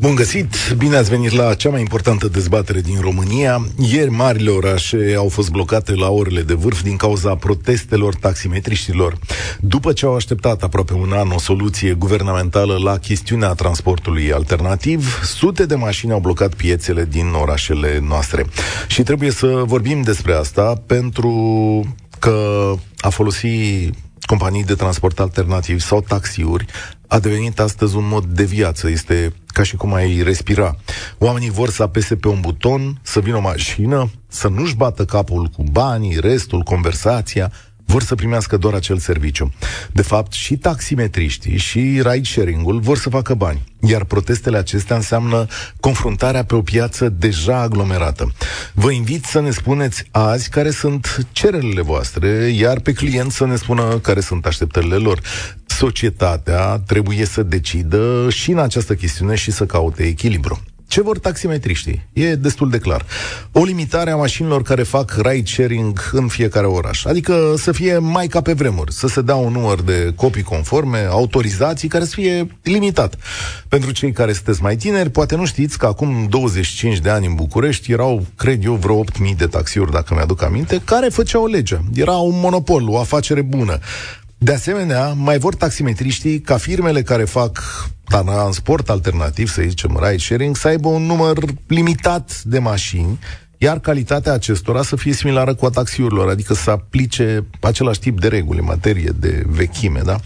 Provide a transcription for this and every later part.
Bun găsit! Bine ați venit la cea mai importantă dezbatere din România. Ieri marile orașe au fost blocate la orele de vârf din cauza protestelor taximetriștilor. După ce au așteptat aproape un an o soluție guvernamentală la chestiunea transportului alternativ, sute de mașini au blocat piețele din orașele noastre. Și trebuie să vorbim despre asta pentru că a folosi companii de transport alternativ sau taxiuri a devenit astăzi un mod de viață. Este ca și cum ai respira. Oamenii vor să apese pe un buton, să vină o mașină, să nu-și bată capul cu banii, restul, conversația, vor să primească doar acel serviciu. De fapt, și taximetriștii și ride-sharing-ul vor să facă bani. Iar protestele acestea înseamnă confruntarea pe o piață deja aglomerată. Vă invit să ne spuneți azi care sunt cererile voastre, iar pe client să ne spună care sunt așteptările lor. Societatea trebuie să decidă și în această chestiune și să caute echilibru. Ce vor taximetriștii? E destul de clar. O limitare a mașinilor care fac ride-sharing în fiecare oraș. Adică să fie mai ca pe vremuri, să se dea un număr de copii conforme, autorizații care să fie limitat. Pentru cei care sunteți mai tineri, poate nu știți că acum 25 de ani în București erau, cred eu, vreo 8.000 de taxiuri, dacă mi-aduc aminte, care făceau o lege. Era un monopol, o afacere bună. De asemenea, mai vor taximetriștii ca firmele care fac transport alternativ, să zicem ride sharing, să aibă un număr limitat de mașini iar calitatea acestora să fie similară cu a taxiurilor, adică să aplice același tip de reguli în materie de vechime, da?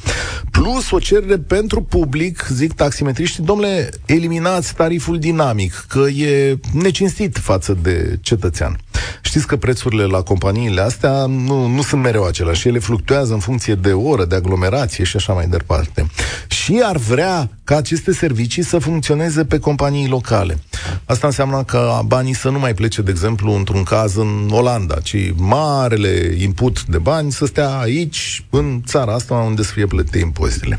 Plus o cerere pentru public, zic taximetriștii, domnule, eliminați tariful dinamic, că e necinstit față de cetățean. Știți că prețurile la companiile astea nu, nu sunt mereu aceleași, ele fluctuează în funcție de oră, de aglomerație și așa mai departe. Și ar vrea ca aceste servicii să funcționeze pe companii locale. Asta înseamnă că banii să nu mai plece, de exemplu, într-un caz în Olanda, ci marele input de bani să stea aici, în țara asta, unde să fie plătite impozitele.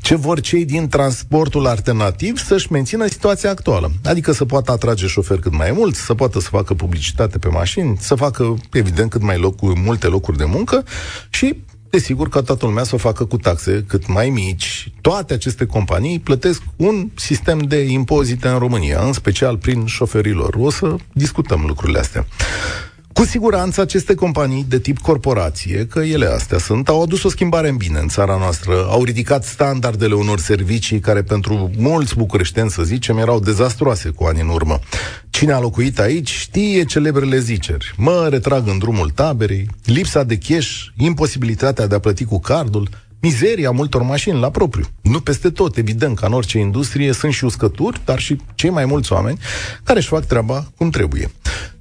Ce vor cei din transportul alternativ să-și mențină situația actuală. Adică să poată atrage șoferi cât mai mulți, să poată să facă publicitate pe mașini, să facă, evident, cât mai locuri, multe locuri de muncă și desigur ca toată lumea să o facă cu taxe cât mai mici. Toate aceste companii plătesc un sistem de impozite în România, în special prin șoferilor. O să discutăm lucrurile astea. Cu siguranță aceste companii de tip corporație, că ele astea sunt, au adus o schimbare în bine în țara noastră, au ridicat standardele unor servicii care pentru mulți bucureșteni, să zicem, erau dezastroase cu ani în urmă. Cine a locuit aici știe celebrele ziceri. Mă retrag în drumul taberei, lipsa de cash, imposibilitatea de a plăti cu cardul, mizeria multor mașini la propriu. Nu peste tot, evident, ca în orice industrie sunt și uscături, dar și cei mai mulți oameni care își fac treaba cum trebuie.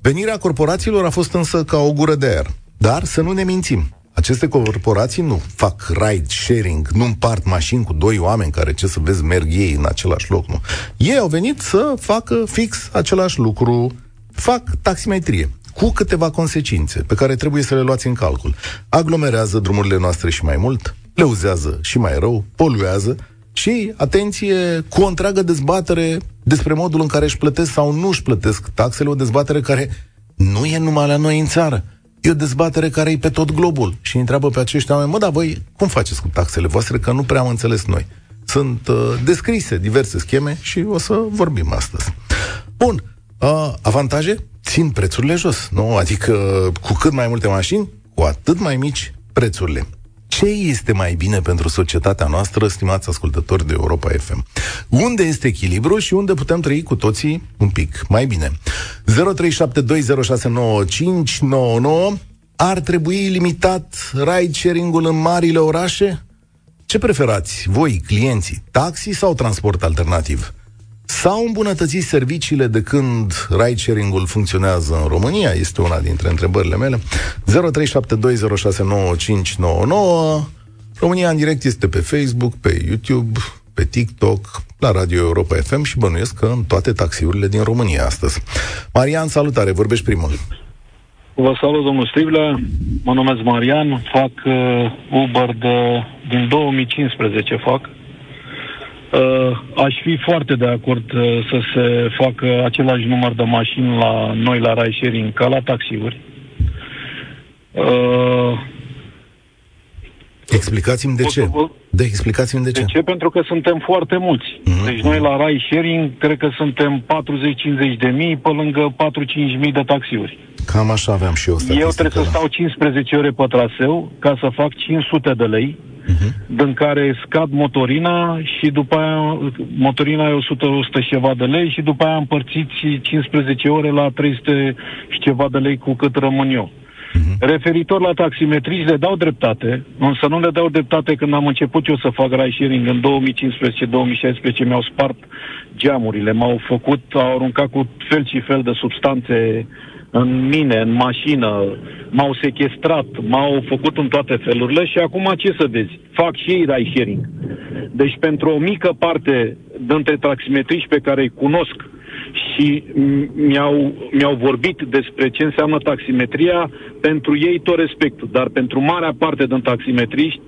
Venirea corporațiilor a fost însă ca o gură de aer. Dar să nu ne mințim. Aceste corporații nu fac ride sharing, nu împart mașini cu doi oameni care, ce să vezi, merg ei în același loc, nu. Ei au venit să facă fix același lucru, fac taximetrie cu câteva consecințe pe care trebuie să le luați în calcul. Aglomerează drumurile noastre și mai mult, le uzează și mai rău, poluează și, atenție, cu o întreagă dezbatere despre modul în care își plătesc sau nu își plătesc taxele, o dezbatere care nu e numai la noi în țară. E o dezbatere care e pe tot globul și întreabă pe acești oameni, mă, dar voi cum faceți cu taxele voastre, că nu prea am înțeles noi. Sunt uh, descrise diverse scheme și o să vorbim astăzi. Bun, uh, avantaje? Țin prețurile jos, nu? Adică cu cât mai multe mașini, cu atât mai mici prețurile. Ce este mai bine pentru societatea noastră, stimați ascultători de Europa FM? Unde este echilibru și unde putem trăi cu toții un pic mai bine? 0372069599 Ar trebui limitat ride-sharing-ul în marile orașe? Ce preferați, voi, clienții, taxi sau transport alternativ? S-au îmbunătățit serviciile de când ride-sharing-ul funcționează în România? Este una dintre întrebările mele. 0372069599 România în direct este pe Facebook, pe YouTube, pe TikTok, la Radio Europa FM și bănuiesc că în toate taxiurile din România astăzi. Marian, salutare, vorbești primul. Vă salut, domnul Striblea. Mă numesc Marian, fac uh, Uber de, din 2015 fac Uh, aș fi foarte de acord uh, să se facă același număr de mașini la noi la ride sharing ca la taxiuri. Uh, Explicați-mi de o ce. Să vă- De explicați-mi de De ce. ce? Pentru că suntem foarte mulți. Mhm. Deci noi la ride sharing cred că suntem 40-50 de mii pe lângă 4-5 mii de taxiuri. Cam așa aveam și eu Eu statistică. trebuie să da. stau 15 ore pe traseu ca să fac 500 de lei, Mhm. din care scad motorina și după aia motorina e 100, 100 și ceva de lei și după aia împărțiți 15 ore la 300 și ceva de lei cu cât rămân eu. Mhm. Referitor la taximetriști, le dau dreptate, însă nu le dau dreptate când am început eu să fac ride sharing în 2015-2016, mi-au spart geamurile, m-au făcut, au aruncat cu fel și fel de substanțe în mine, în mașină, m-au sequestrat, m-au făcut în toate felurile și acum ce să vezi? Fac și ei ride sharing. Deci pentru o mică parte dintre taximetriști pe care îi cunosc și m- mi-au, mi-au vorbit despre ce înseamnă taximetria, pentru ei tot respectul, dar pentru marea parte din taximetriști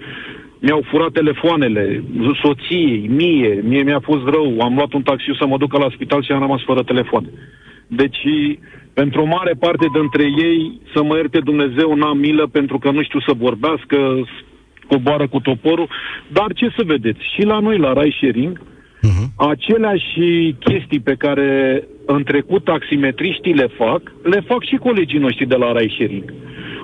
mi-au furat telefoanele, soției, mie, mie mi-a fost rău, am luat un taxi să mă ducă la spital și am rămas fără telefon. Deci, pentru o mare parte dintre ei, să mă ierte Dumnezeu, n-am milă pentru că nu știu să vorbească, s- coboară cu toporul, dar ce să vedeți, și la noi, la ride sharing, Mhm. aceleași chestii pe care în trecut taximetriștii le fac, le fac și colegii noștri de la ride sharing.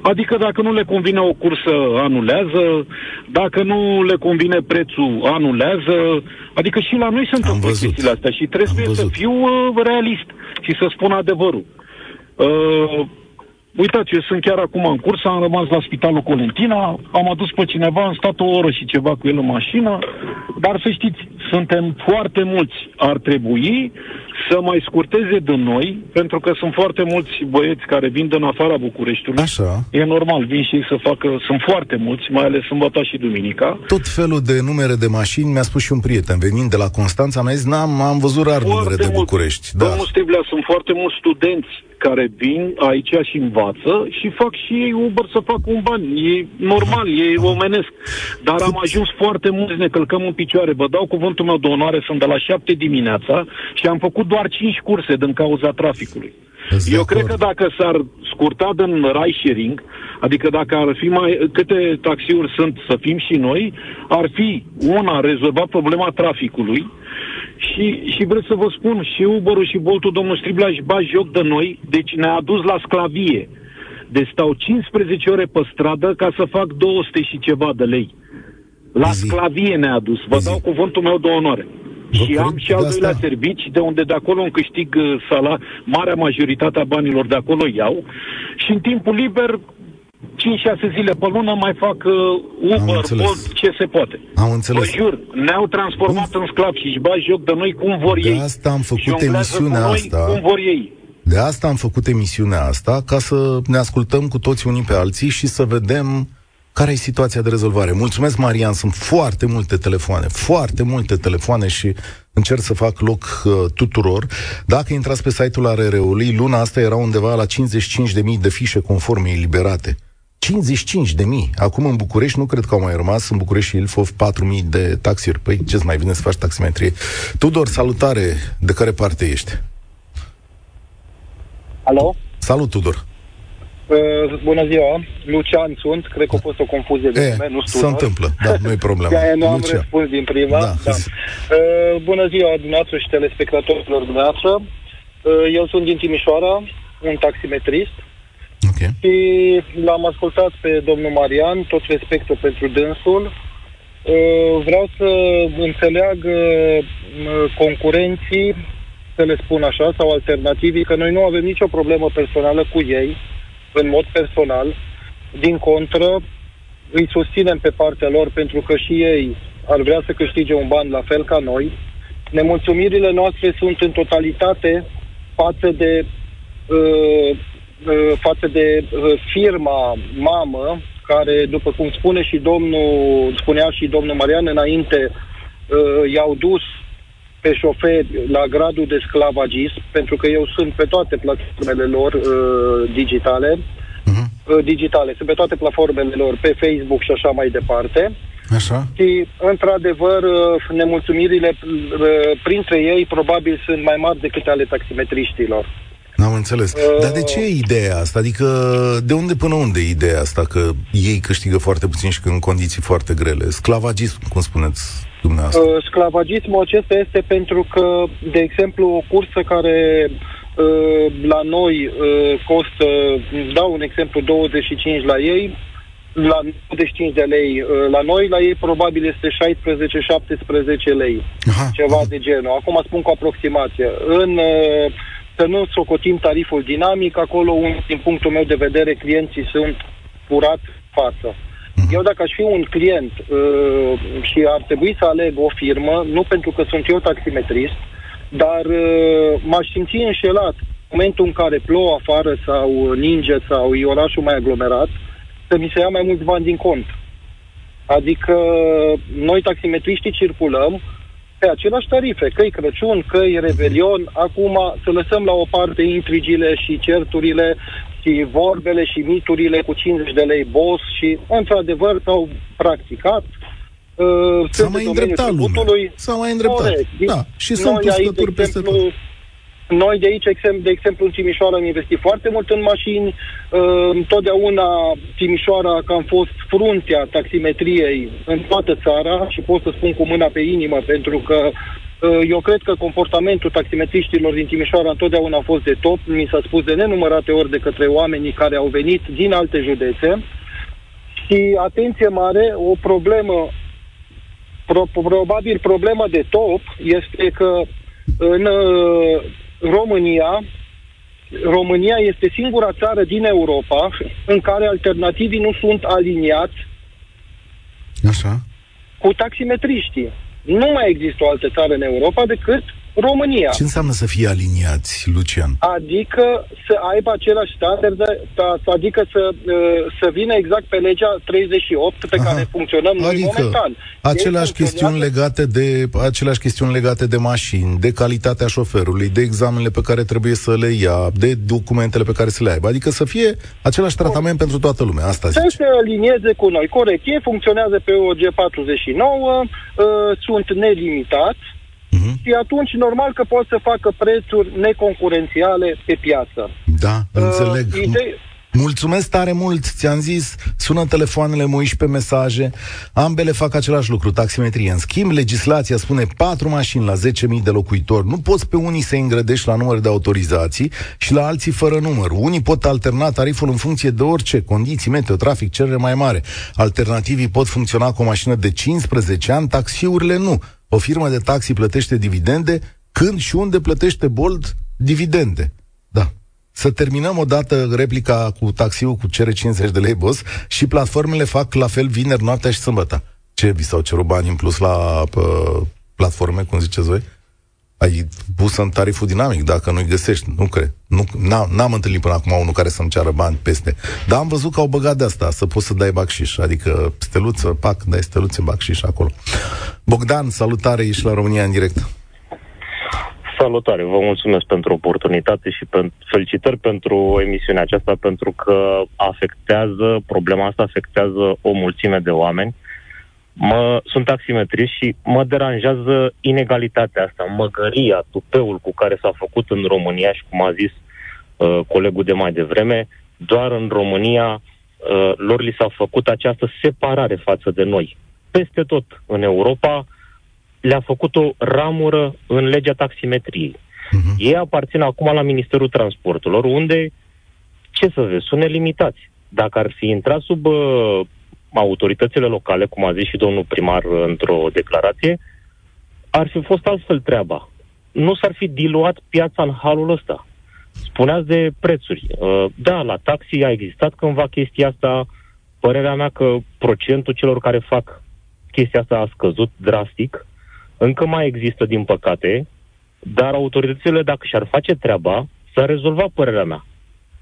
Adică dacă nu le convine o cursă, anulează, dacă nu le convine prețul, anulează, adică și la noi se întâmplă văzut. chestiile astea și Am trebuie să văzut. fiu uh, realist și să spun adevărul. Uh, Uitați, eu sunt chiar acum în cursă, am rămas la spitalul Colentina, am adus pe cineva, am stat o oră și ceva cu el în mașină, dar să știți, suntem foarte mulți. Ar trebui să mai scurteze de noi, pentru că sunt foarte mulți băieți care vin din afara Bucureștiului. Așa. E normal, vin și ei să facă, sunt foarte mulți, mai ales sâmbătă și duminica. Tot felul de numere de mașini, mi-a spus și un prieten, venind de la Constanța, mi-a zis, n-am, am văzut rar numere de mult. București. Da. Domnul Stiblea, sunt foarte mulți studenți care vin aici și învață și fac și ei Uber să facă un bani. E normal, e omenesc. Dar am ajuns foarte mulți, ne călcăm în picioare. Vă dau cuvântul meu de onoare, sunt de la 7 dimineața și am făcut doar 5 curse din cauza traficului. Sunt de Eu acord. cred că dacă s-ar scurta din ride sharing, adică dacă ar fi mai, câte taxiuri sunt să fim și noi, ar fi una, rezolva problema traficului și, și vreau să vă spun, și Uber-ul și Boltul, domnul Striblea, își bat joc de noi, deci ne-a dus la sclavie. Deci stau 15 ore pe stradă ca să fac 200 și ceva de lei. La Zi. sclavie ne-a dus. Vă Zi. dau cuvântul meu de onoare. Vă și cred am și al de doilea asta. servici, de unde de acolo îmi câștig uh, sala, marea majoritate a banilor de acolo iau. Și în timpul liber, 5-6 zile pe lună mai fac uh, Am Uber, înțeles. Bolt, ce se poate. Am Vă înțeles. jur, ne-au transformat în sclavi și își bat joc de noi cum vor De ei. asta am făcut Jonglează emisiunea cu noi asta. cum vor ei. De asta am făcut emisiunea asta, ca să ne ascultăm cu toți unii pe alții și să vedem care e situația de rezolvare. Mulțumesc, Marian, sunt foarte multe telefoane, foarte multe telefoane și încerc să fac loc uh, tuturor. Dacă intrați pe site-ul ARR-ului, luna asta era undeva la 55.000 de fișe conforme eliberate. 55 de mii. Acum în București nu cred că au mai rămas, în București și Ilfov 4 mii de taxiuri. Păi ce-ți mai vine să faci taximetrie? Tudor, salutare! De care parte ești? Alo? Salut, Tudor! Uh, bună ziua, Lucian sunt, cred că a fost o confuzie de E, nume, nu se Tudor. întâmplă, da, nu-i problemă. De-aia nu am Lucia. răspuns din prima. Da. Da. Uh, bună ziua dumneavoastră și telespectatorilor dumneavoastră. Uh, eu sunt din Timișoara, un taximetrist Ok. și l-am ascultat pe domnul Marian, tot respectul pentru dânsul. Uh, vreau să înțeleagă uh, concurenții, să le spun așa, sau alternativii, că noi nu avem nicio problemă personală cu ei, în mod personal. Din contră, îi susținem pe partea lor pentru că și ei ar vrea să câștige un ban la fel ca noi. Nemulțumirile noastre sunt în totalitate față de uh, uh, față de uh, firma mamă care, după cum spune și domnul, spunea și domnul Marian înainte, uh, i-au dus pe șoferi la gradul de sclavagism, pentru că eu sunt pe toate platformele lor uh, digitale, Mhm. uh, digitale, sunt pe toate platformele lor, pe Facebook și așa mai departe. Așa. Și, într-adevăr, uh, nemulțumirile uh, printre ei probabil sunt mai mari decât ale taximetriștilor. N-am înțeles. Uh... Dar de ce e ideea asta? Adică, de unde până unde e ideea asta? Că ei câștigă foarte puțin și că în condiții foarte grele. Sclavagism, cum spuneți dumneavoastră. Uh, sclavagismul acesta este pentru că, de exemplu, o cursă care uh, la noi uh, costă, dau un exemplu, 25 la ei, la 95 de lei. Uh, la noi, la ei, probabil este 16-17 lei. Aha, ceva aha. de genul. Acum spun cu aproximație. În, uh, să nu socotim tariful dinamic, acolo, un, din punctul meu de vedere, clienții sunt furat față. Uh-huh. Eu dacă aș fi un client uh, și ar trebui să aleg o firmă, nu pentru că sunt eu taximetrist, dar uh, m-aș simți înșelat în momentul în care plouă afară sau ninge sau e orașul mai aglomerat, să mi se ia mai mulți bani din cont. Adică noi taximetriștii circulăm pe aceleași tarife, că Crăciun, că Revelion, acum să lăsăm la o parte intrigile și certurile și vorbele și miturile cu 50 de lei boss și, într-adevăr, s-au practicat. Uh, S-a mai îndreptat lumea. S-a mai îndreptat. Corect. Da. Și sunt uscături peste tot. Noi de aici, de exemplu, în Timișoara am investit foarte mult în mașini. Uh, întotdeauna Timișoara că am fost fruntea taximetriei în toată țara și pot să spun cu mâna pe inimă pentru că uh, eu cred că comportamentul taximetriștilor din Timișoara întotdeauna a fost de top. Mi s-a spus de nenumărate ori de către oamenii care au venit din alte județe. Și atenție mare, o problemă, pro, probabil problema de top este că în uh, România, România este singura țară din Europa în care alternativii nu sunt aliniați Așa. cu taximetriștii. Nu mai există o altă țară în Europa decât România. Ce înseamnă să fie aliniați, Lucian? Adică să aibă același standard, adică să, uh, să vină exact pe legea 38 pe Aha. care funcționăm noi adică momentan. Aceleași chestiuni, legate de, aceleași chestiuni legate de mașini, de calitatea șoferului, de examenele pe care trebuie să le ia, de documentele pe care să le aibă. Adică să fie același tratament pentru toată lumea. Asta zice. Să se alinieze cu noi. Corect. Ei funcționează pe OG 49, uh, sunt nelimitați, Uh-huh. Și atunci, normal că pot să facă prețuri neconcurențiale pe piață. Da, uh, înțeleg. Ide- Mulțumesc tare mult, ți-am zis, sună telefoanele, mă pe mesaje, ambele fac același lucru, taximetrie. În schimb, legislația spune 4 mașini la 10.000 de locuitori. Nu poți pe unii să îngrădești la număr de autorizații și la alții fără număr. Unii pot alterna tariful în funcție de orice, condiții, meteo, trafic, cerere mai mare. Alternativii pot funcționa cu o mașină de 15 ani, taxiurile nu. O firmă de taxi plătește dividende când și unde plătește Bold dividende. Da. Să terminăm odată replica cu taxiul cu cere 50 de lei, boss, și platformele fac la fel vineri, noaptea și sâmbătă. Ce, vi s-au cerut bani în plus la pă, platforme, cum ziceți voi? Ai pus în tariful dinamic, dacă nu-i găsești, nu cred. Nu, n-am, n-am întâlnit până acum unul care să-mi ceară bani peste. Dar am văzut că au băgat de asta, să poți să dai bacșiș, adică steluță, pac, dai steluțe, bacșiș acolo. Bogdan, salutare, ești la România în direct. Salutare, vă mulțumesc pentru oportunitate și pentru felicitări pentru emisiunea aceasta, pentru că afectează, problema asta afectează o mulțime de oameni Mă, sunt taximetrist și mă deranjează inegalitatea asta, măgăria, tupeul cu care s-a făcut în România și cum a zis uh, colegul de mai devreme, doar în România uh, lor li s-a făcut această separare față de noi. Peste tot în Europa le-a făcut o ramură în legea taximetriei. Uh-huh. Ei aparțin acum la Ministerul Transporturilor, unde, ce să vezi, sunt nelimitați. Dacă ar fi intrat sub uh, autoritățile locale, cum a zis și domnul primar într-o declarație, ar fi fost altfel treaba. Nu s-ar fi diluat piața în halul ăsta. Spuneați de prețuri. Uh, da, la taxi a existat cândva chestia asta. Părerea mea că procentul celor care fac chestia asta a scăzut drastic. Încă mai există, din păcate, dar autoritățile, dacă și-ar face treaba, s-ar rezolva părerea mea.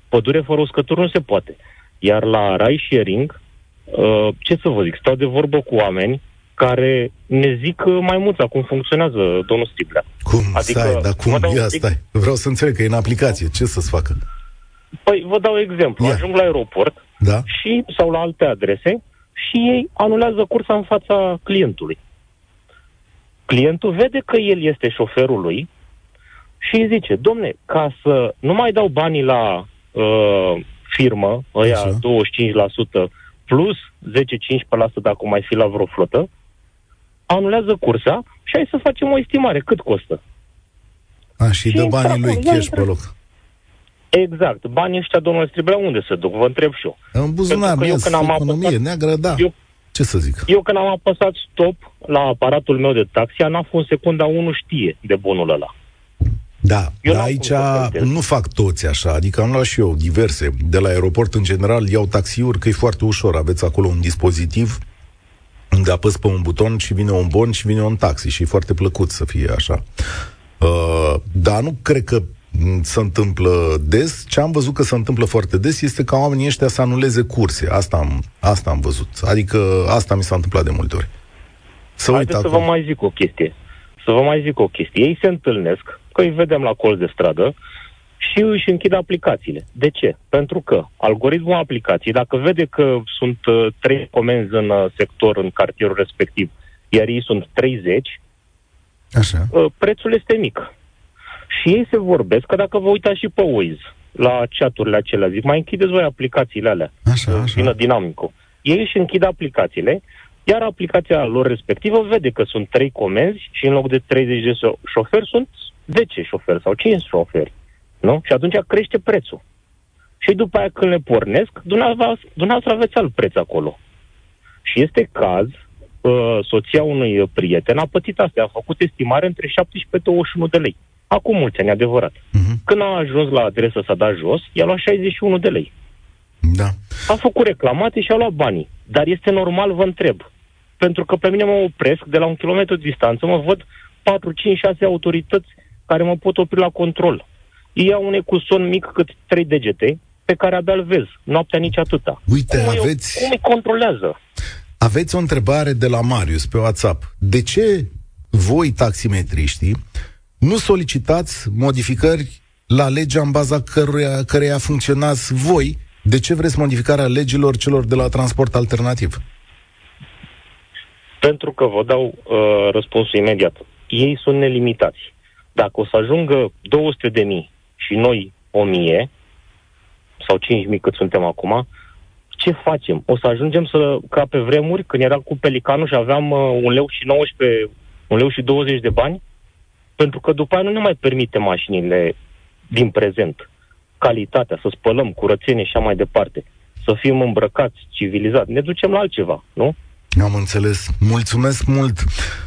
Pădure fără uscături nu se poate. Iar la rai sharing, Uh, ce să vă zic, stau de vorbă cu oameni care ne zic mai mult cum funcționează domnul Stiblea. Cum? Adică, stai, dar cum? Ia, stai. Vreau să înțeleg că e în aplicație. Ce să-ți facă? Păi, vă dau exemplu. Ia. Ajung la aeroport da? și, sau la alte adrese și ei anulează cursa în fața clientului. Clientul vede că el este șoferul lui și îi zice, domne, ca să nu mai dau banii la uh, firmă, ăia Așa. 25% plus 10-15% dacă mai fi la vreo flotă, anulează cursa și hai să facem o estimare. Cât costă? A, și, și dă banii lui cash pe loc. Exact. Banii ăștia, domnule Striblea, unde se duc? Vă întreb și eu. În buzunar, eu când am economie, apăsat, neagră, da. Eu, Ce să zic? Eu când am apăsat stop la aparatul meu de taxi, n-a fost secunda 1 știe de bonul ăla. Da, eu dar aici nu fac toți așa, adică am luat și eu diverse. De la aeroport, în general, iau taxiuri, că e foarte ușor. Aveți acolo un dispozitiv unde apăs pe un buton și vine un bon și vine un taxi și e foarte plăcut să fie așa. Uh, dar nu cred că se întâmplă des. Ce am văzut că se întâmplă foarte des este ca oamenii ăștia să anuleze curse. Asta am, asta am văzut. Adică asta mi s-a întâmplat de multe ori. Să Haideți să acum. vă mai zic o chestie. Să vă mai zic o chestie. Ei se întâlnesc, că îi vedem la colț de stradă, și își închid aplicațiile. De ce? Pentru că algoritmul aplicației, dacă vede că sunt uh, trei comenzi în uh, sector, în cartierul respectiv, iar ei sunt 30, Așa. Uh, prețul este mic. Și ei se vorbesc că dacă vă uitați și pe Waze, la chaturile acelea, zic, mai închideți voi aplicațiile alea. Așa, așa. Vină dinamico. Ei își închid aplicațiile, iar aplicația lor respectivă vede că sunt trei comenzi și în loc de 30 de șoferi sunt 10 șoferi sau 5 șoferi. Nu? Și atunci crește prețul. Și după aia când le pornesc, dumneavoastră, dumneavoastră aveți alt preț acolo. Și este caz, uh, soția unui prieten a pățit astea, a făcut estimare între 17 21 de lei. Acum mulți ani, adevărat. Uh-huh. Când a ajuns la adresă s-a dat jos, i-a luat 61 de lei. Da. A făcut reclamații și a luat banii. Dar este normal, vă întreb. Pentru că pe mine mă opresc, de la un kilometru distanță, mă văd 4, 5, 6 autorități care mă pot opri la control. Ei au un ecuson mic cât trei degete, pe care abia îl vezi, noaptea nici atâta. Uite, cum aveți... cum îi controlează? Aveți o întrebare de la Marius pe WhatsApp. De ce voi, taximetriștii, nu solicitați modificări la legea în baza căruia, căreia funcționați voi? De ce vreți modificarea legilor celor de la transport alternativ? Pentru că vă dau uh, răspunsul imediat. Ei sunt nelimitați. Dacă o să ajungă 200 de mii și noi 1000 sau 5000 cât suntem acum, ce facem? O să ajungem să, ca pe vremuri, când era cu pelicanul și aveam uh, un leu și 19, un leu și 20 de bani, pentru că după aia nu ne mai permite mașinile din prezent. Calitatea, să spălăm, curățenie și așa mai departe. Să fim îmbrăcați, civilizați. Ne ducem la altceva, nu? Am înțeles. Mulțumesc mult.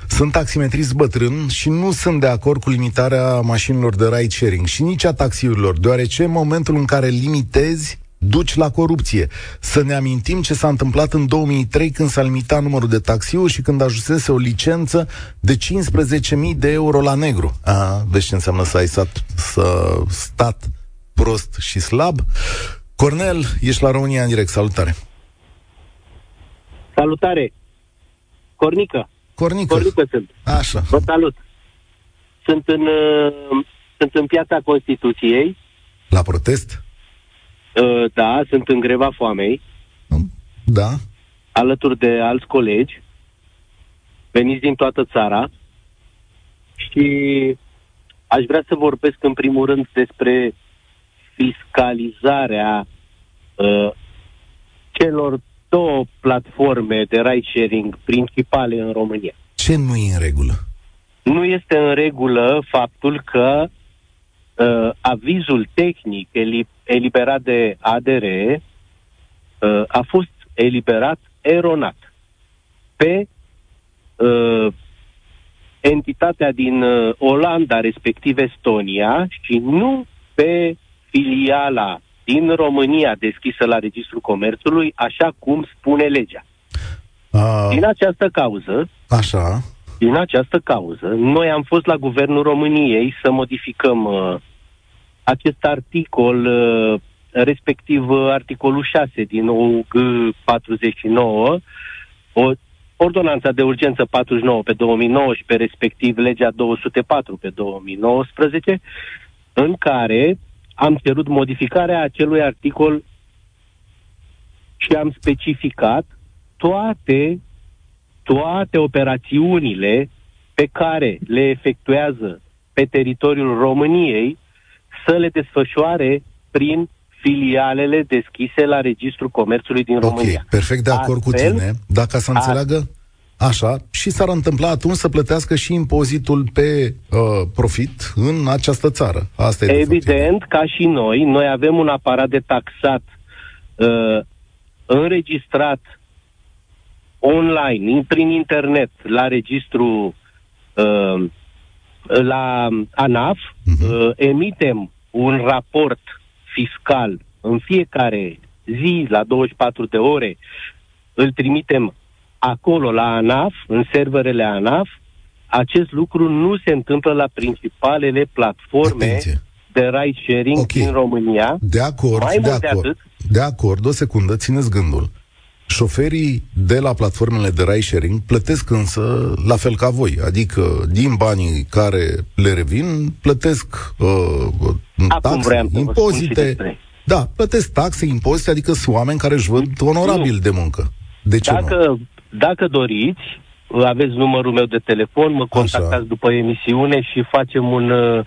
Sunt taximetrist bătrân și nu sunt de acord cu limitarea mașinilor de ride sharing și nici a taxiurilor, deoarece în momentul în care limitezi, duci la corupție. Să ne amintim ce s-a întâmplat în 2003 când s-a limitat numărul de taxiuri și când ajunsese o licență de 15.000 de euro la negru. A, vezi ce înseamnă să ai stat, să stat prost și slab. Cornel, ești la România în direct. Salutare! Salutare! Cornică. Cornică. Cornică sunt. Așa. Vă salut. Sunt în, uh, sunt în piața Constituției. La protest? Uh, da, sunt în greva foamei. Da. Alături de alți colegi. Veniți din toată țara. Și aș vrea să vorbesc în primul rând despre fiscalizarea uh, celor două platforme de ride sharing principale în România. Ce nu e în regulă? Nu este în regulă faptul că uh, avizul tehnic eliberat de ADR uh, a fost eliberat eronat pe uh, entitatea din uh, Olanda, respectiv Estonia, și nu pe filiala din România deschisă la Registrul Comerțului, așa cum spune legea. A... Din această cauză, așa. din această cauză, noi am fost la Guvernul României să modificăm uh, acest articol, uh, respectiv uh, articolul 6 din OUG 49, o Ordonanța de urgență 49 pe 2019, respectiv legea 204 pe 2019, în care am cerut modificarea acelui articol și am specificat toate, toate operațiunile pe care le efectuează pe teritoriul României să le desfășoare prin filialele deschise la Registrul Comerțului din România. Ok, perfect de acord Astfel, cu tine. Dacă să înțeleagă așa, și s-ar întâmpla atunci să plătească și impozitul pe uh, profit în această țară. Asta e Evident, ca și noi, noi avem un aparat de taxat uh, înregistrat online, prin internet, la registru uh, la ANAF, uh-huh. uh, emitem un raport fiscal în fiecare zi, la 24 de ore, îl trimitem acolo la ANAF, în serverele ANAF, acest lucru nu se întâmplă la principalele platforme Atenție. de ride sharing okay. din România. De acord, Mai de acord. De, atât, de acord, o secundă, țineți gândul. Șoferii de la platformele de ride sharing plătesc însă la fel ca voi, adică din banii care le revin, plătesc uh, taxe, impozite. Da, plătesc taxe, impozite, adică sunt oameni care își văd onorabil nu. de muncă. De ce dacă, nu? dacă doriți, aveți numărul meu de telefon, mă contactați Așa. după emisiune și facem un, uh,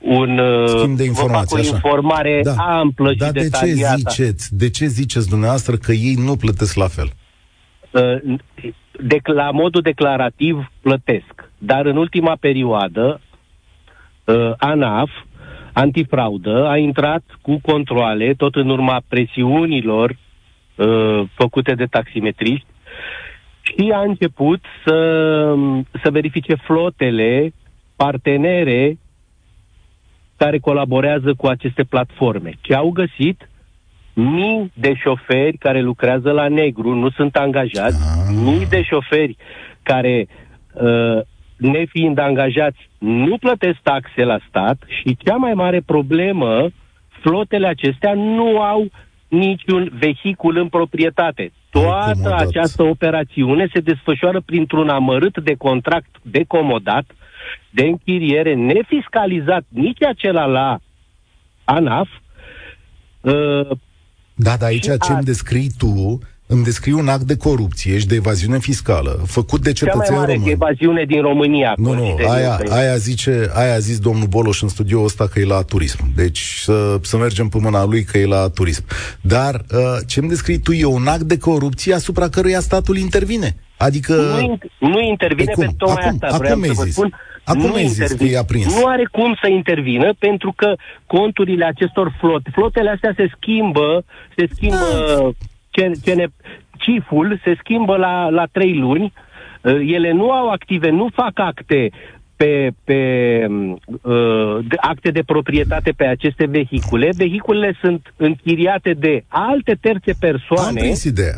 un uh, schimb de informații, o informare da. amplă da, și de detaliată. ce ziceți? De ce ziceți dumneavoastră că ei nu plătesc la fel? Uh, de, la modul declarativ plătesc, dar în ultima perioadă ANAF antifraudă a intrat cu controle tot în urma presiunilor făcute de taximetriști și a început să, să verifice flotele partenere care colaborează cu aceste platforme. Ce au găsit? Mii de șoferi care lucrează la negru, nu sunt angajați, ah. mii de șoferi care, uh, nefiind angajați, nu plătesc taxe la stat și cea mai mare problemă, flotele acestea nu au niciun vehicul în proprietate. Toată această operațiune se desfășoară printr-un amărât de contract decomodat, de închiriere, nefiscalizat nici acela la ANAF. Uh, da, dar aici ce a... îmi descrii tu îmi descrii un act de corupție și de evaziune fiscală făcut de cetățeni români. Cea mai mare evaziune din România. Nu, nu, aia, aia, zice, aia a zis domnul Boloș în studioul ăsta că e la turism. Deci să, să mergem pe mâna lui că e la turism. Dar uh, ce îmi descrii tu e un act de corupție asupra căruia statul intervine. Adică... Nu, nu intervine pe tocmai acum, asta. Acum să vă spun. Acum nu, zis că e aprins. nu are cum să intervină pentru că conturile acestor flote, flotele astea se schimbă, se schimbă da CN, ciful se schimbă la, la trei luni, uh, ele nu au active, nu fac acte pe, pe uh, acte de proprietate pe aceste vehicule. Vehiculele sunt închiriate de alte terțe persoane. Am prins ideea.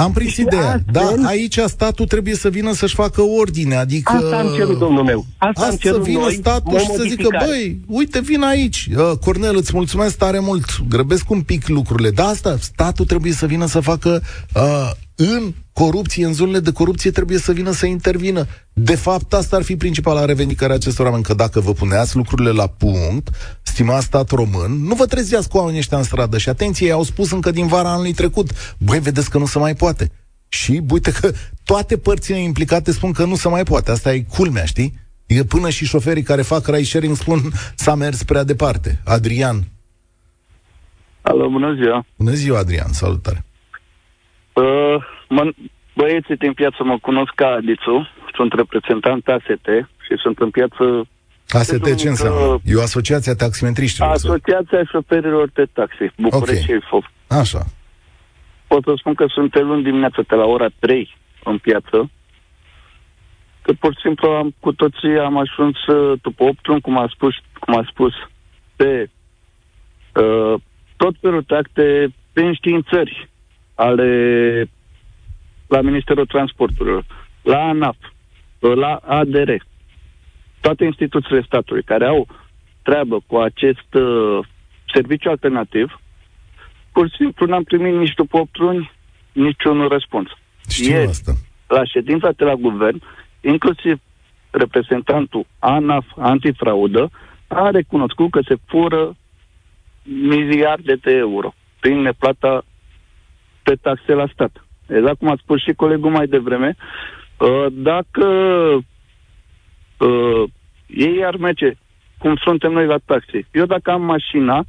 Am prins și ideea, astfel, dar aici statul trebuie să vină să-și facă ordine, adică... Asta am cerut, domnul meu. Asta, asta am cerut să vină noi, statul și să zică, băi, uite, vin aici. Uh, Cornel, îți mulțumesc tare mult, grăbesc un pic lucrurile. Da, asta, statul trebuie să vină să facă uh, în corupție, în zonele de corupție, trebuie să vină să intervină. De fapt, asta ar fi principala revendicare a acestor oameni, că dacă vă puneați lucrurile la punct, stimați stat român, nu vă treziați cu oamenii ăștia în stradă. Și atenție, ei au spus încă din vara anului trecut, băi, vedeți că nu se mai poate. Și uite că toate părțile implicate spun că nu se mai poate. Asta e culmea, știi? E până și șoferii care fac ride sharing spun s-a mers prea departe. Adrian. Alo, bună ziua. Bună ziua, Adrian, salutare. Uh, mă, băieții din piață mă cunosc ca Adițu, sunt reprezentant AST și sunt în piață... AST ce înseamnă? E o asociație a taximetriștilor? Asociația șoferilor de taxi, București okay. FOF. Așa. Pot să spun că sunt pe luni dimineața de la ora 3 în piață, că pur și simplu am, cu toții am ajuns după 8 luni, cum a spus, cum a spus pe uh, tot felul de acte pe înștiințări ale la Ministerul Transporturilor, la ANAP, la ADR, toate instituțiile statului care au treabă cu acest uh, serviciu alternativ, pur și simplu n-am primit nici după 8 luni niciun răspuns. Știu Ieri, asta. la ședința de la guvern, inclusiv reprezentantul ANAF antifraudă a recunoscut că se fură miliarde de euro prin neplata pe taxe la stat. Exact cum a spus și colegul mai devreme, uh, dacă uh, ei ar merge cum suntem noi la taxi. Eu dacă am mașina,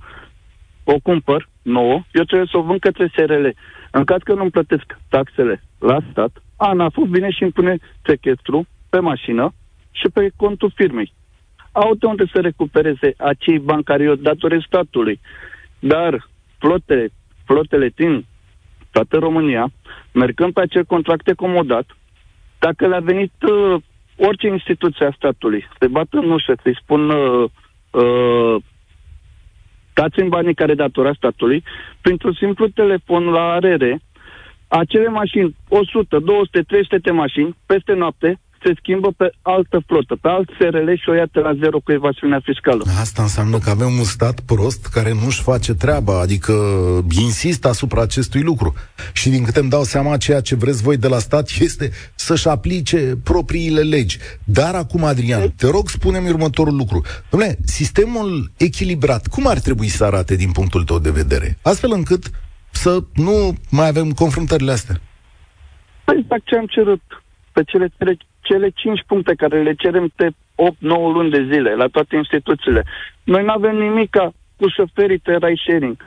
o cumpăr nouă, eu trebuie să o vând către SRL. În caz că nu-mi plătesc taxele la stat, ANAF vine și îmi pune sechestru pe mașină și pe contul firmei. Au de unde să recupereze acei bani care eu datorez statului. Dar flotele, flotele din toată România, mergând pe acel contract comodat, dacă le-a venit uh, orice instituție a statului, se bată în ușă, să-i spun uh, uh, dați-mi banii care datora statului, printr-un simplu telefon la ARR, acele mașini, 100, 200, 300 de mașini, peste noapte, se schimbă pe altă flotă, pe alt SRL și o iată la zero cu evaziunea fiscală. Asta înseamnă că avem un stat prost care nu-și face treaba, adică insistă asupra acestui lucru. Și din câte îmi dau seama, ceea ce vreți voi de la stat este să-și aplice propriile legi. Dar acum, Adrian, te rog, spune-mi următorul lucru. Dom'le, sistemul echilibrat, cum ar trebui să arate din punctul tău de vedere? Astfel încât să nu mai avem confruntările astea. Păi exact ce am cerut pe cele cele 5 puncte care le cerem de 8-9 luni de zile la toate instituțiile. Noi nu avem nimic cu șoferii de ride sharing.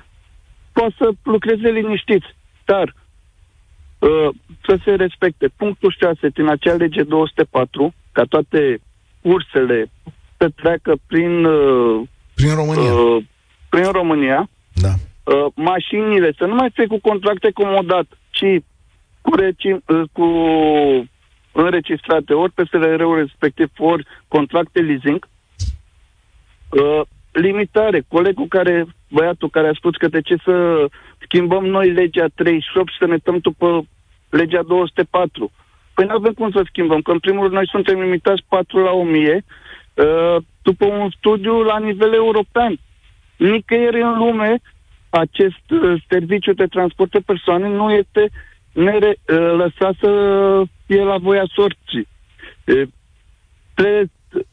Poate să lucreze liniștiți, dar uh, să se respecte punctul 6 din acea lege 204, ca toate cursele să treacă prin uh, prin România. Uh, prin România. Da. Uh, mașinile să nu mai fie cu contracte comodat, ci cu, reci, uh, cu înregistrate ori pe SLR-ul respectiv, ori contracte leasing. Uh, limitare. Colegul care, băiatul care a spus că de ce să schimbăm noi legea 38 și să ne tăm după legea 204. Păi nu avem cum să schimbăm, că în primul rând noi suntem limitați 4 la 1000 uh, după un studiu la nivel european. Nicăieri în lume acest uh, serviciu de transport de persoane nu este nere, uh, lăsat să fie la voia sorții. Trebuie,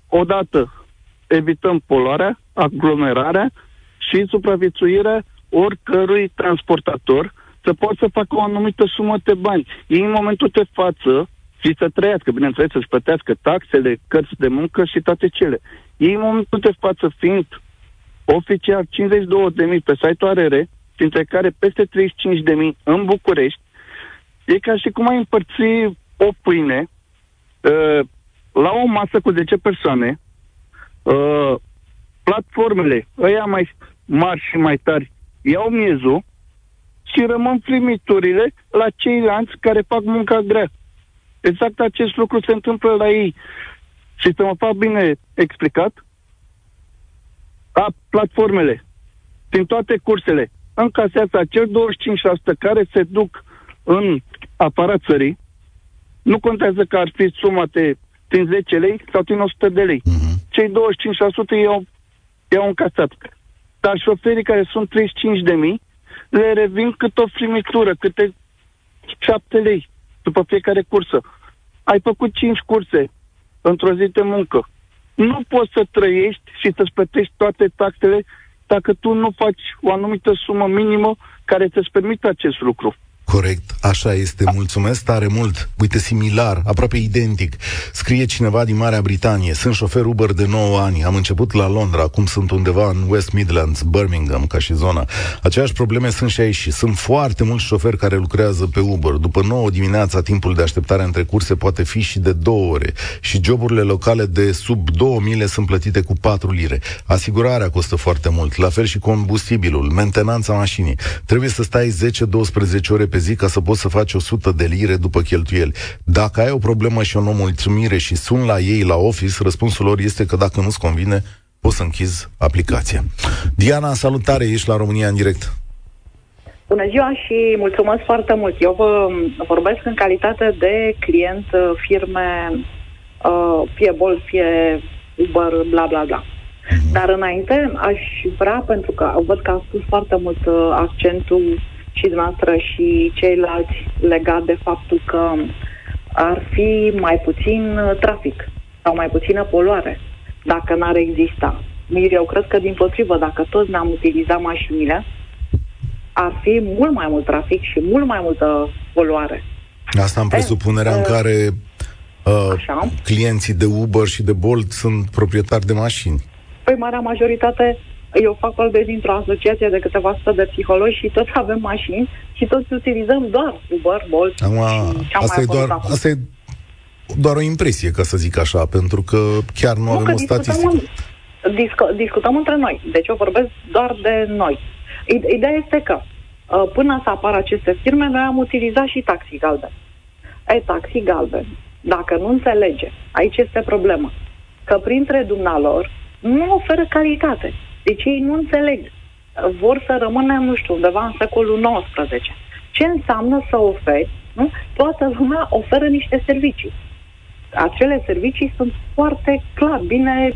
odată, evităm poluarea, aglomerarea și supraviețuirea oricărui transportator să poată să facă o anumită sumă de bani. Ei, în momentul de față, și să trăiască, bineînțeles, să-și plătească taxele, cărți de muncă și toate cele. Ei, în momentul de față, fiind oficial 52.000 pe site-ul ARR, dintre care peste 35.000 în București, e ca și cum ai împărți o pâine uh, la o masă cu 10 persoane, uh, platformele, ăia mai mari și mai tari, iau miezul și rămân primiturile la ceilalți care fac munca grea. Exact acest lucru se întâmplă la ei. Și să mă fac bine explicat, a platformele, din toate cursele, încasează acel 25% care se duc în afara țării, nu contează că ar fi suma de din 10 lei sau din 100 de lei. Uh-huh. Cei 25% iau, iau încasat. Dar șoferii care sunt 35 de mii, le revin cât o frimitură, câte 7 lei după fiecare cursă. Ai făcut 5 curse într-o zi de muncă. Nu poți să trăiești și să-ți plătești toate taxele dacă tu nu faci o anumită sumă minimă care să-ți permită acest lucru. Corect, așa este. Mulțumesc tare mult. Uite, similar, aproape identic. Scrie cineva din Marea Britanie. Sunt șofer Uber de 9 ani. Am început la Londra, acum sunt undeva în West Midlands, Birmingham, ca și zona. Aceeași probleme sunt și aici și sunt foarte mulți șoferi care lucrează pe Uber. După 9 dimineața, timpul de așteptare între curse poate fi și de 2 ore. Și joburile locale de sub 2000 sunt plătite cu 4 lire. Asigurarea costă foarte mult, la fel și combustibilul, mentenanța mașinii. Trebuie să stai 10-12 ore pe zi ca să poți să faci 100 de lire după cheltuieli. Dacă ai o problemă și o nemulțumire și sun la ei la office, răspunsul lor este că dacă nu-ți convine, poți să închizi aplicația. Diana, salutare, ești la România în direct. Bună ziua și mulțumesc foarte mult. Eu vă vorbesc în calitate de client uh, firme, uh, fie Bol, fie Uber, bla bla bla. Mhm. Dar înainte aș vrea, pentru că văd că a spus foarte mult uh, accentul și dumneavoastră și ceilalți legat de faptul că ar fi mai puțin uh, trafic sau mai puțină poluare dacă n-ar exista. Eu cred că, din potrivă, dacă toți ne-am utilizat mașinile, ar fi mult mai mult trafic și mult mai multă poluare. Asta în presupunerea e, în care uh, așa. clienții de Uber și de Bolt sunt proprietari de mașini. Păi, marea majoritate, eu fac parte dintr-o asociație de câteva sute de psihologi și toți avem mașini și toți utilizăm doar Uber, Bolt Acum, și ce am asta, mai e doar, avut acum. asta e doar o impresie, ca să zic așa, pentru că chiar nu, Nu, avem că o statistică. discutăm, în, discu- discutăm între noi. Deci eu vorbesc doar de noi. I- Ideea este că uh, până să apară aceste firme, noi am utilizat și taxi galben. E, taxi galben, dacă nu înțelege, aici este problema, că printre dumnealor nu oferă calitate. Deci ei nu înțeleg. Uh, Vor să rămânem, nu știu, undeva în secolul XIX. Ce înseamnă să oferi? Nu? Toată lumea oferă niște servicii acele servicii sunt foarte clar, bine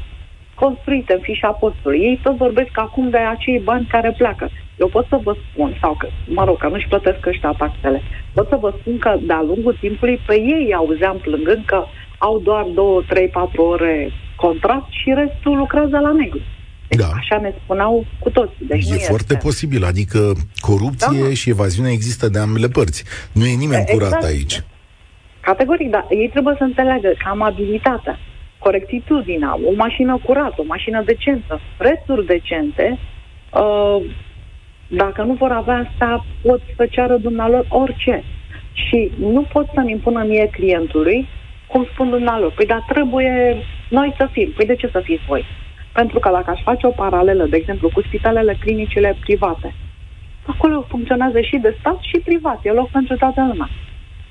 construite în fișa postului. Ei tot vorbesc acum de acei bani care pleacă. Eu pot să vă spun, sau că, mă rog, că nu-și plătesc ăștia taxele, pot să vă spun că de-a lungul timpului pe ei auzeam plângând că au doar 2, 3, 4 ore contract și restul lucrează la negru. Deci Da. Așa ne spuneau cu toții. Deci e nu foarte este. posibil, adică corupție Da. și evaziune există de ambele părți. Nu e nimeni Exact. curat aici. Categoric, dar ei trebuie să înțeleagă că amabilitatea, corectitudinea, o mașină curată, o mașină decentă, prețuri decente, uh, dacă nu vor avea asta, pot să ceară dumnealor orice. Și nu pot să-mi impună mie clientului, cum spun dumnealor, păi dar trebuie noi să fim. Păi de ce să fiți voi? Pentru că dacă aș face o paralelă, de exemplu, cu spitalele clinicile private, acolo funcționează și de stat și privat, e loc pentru toată lumea.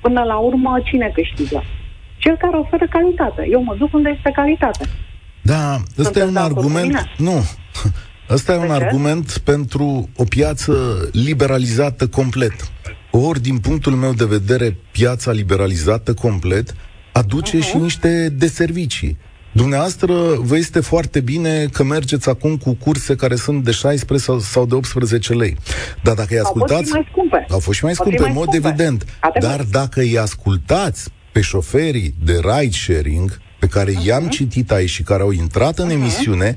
Până la urmă, cine câștigă? Cel care oferă calitate. Eu mă duc unde este calitate. Da, ăsta e Sunteți un de acord cu argument. mine? Nu. Ăsta e De un ce? argument pentru o piață liberalizată complet. Ori, din punctul meu de vedere, piața liberalizată complet aduce Mhm. și niște deservicii. Dumneavoastră, vă este foarte bine că mergeți acum cu curse care sunt de 16 sau, sau de 18 lei. Dar dacă îi Au fost ascultați... și mai scumpe. Au fost și mai Au fost scumpe, și în mai mod scumpe. evident. Categoric. Dar dacă îi ascultați pe șoferii de ride-sharing, pe care Mhm. i-am citit aici și care au intrat în emisiune,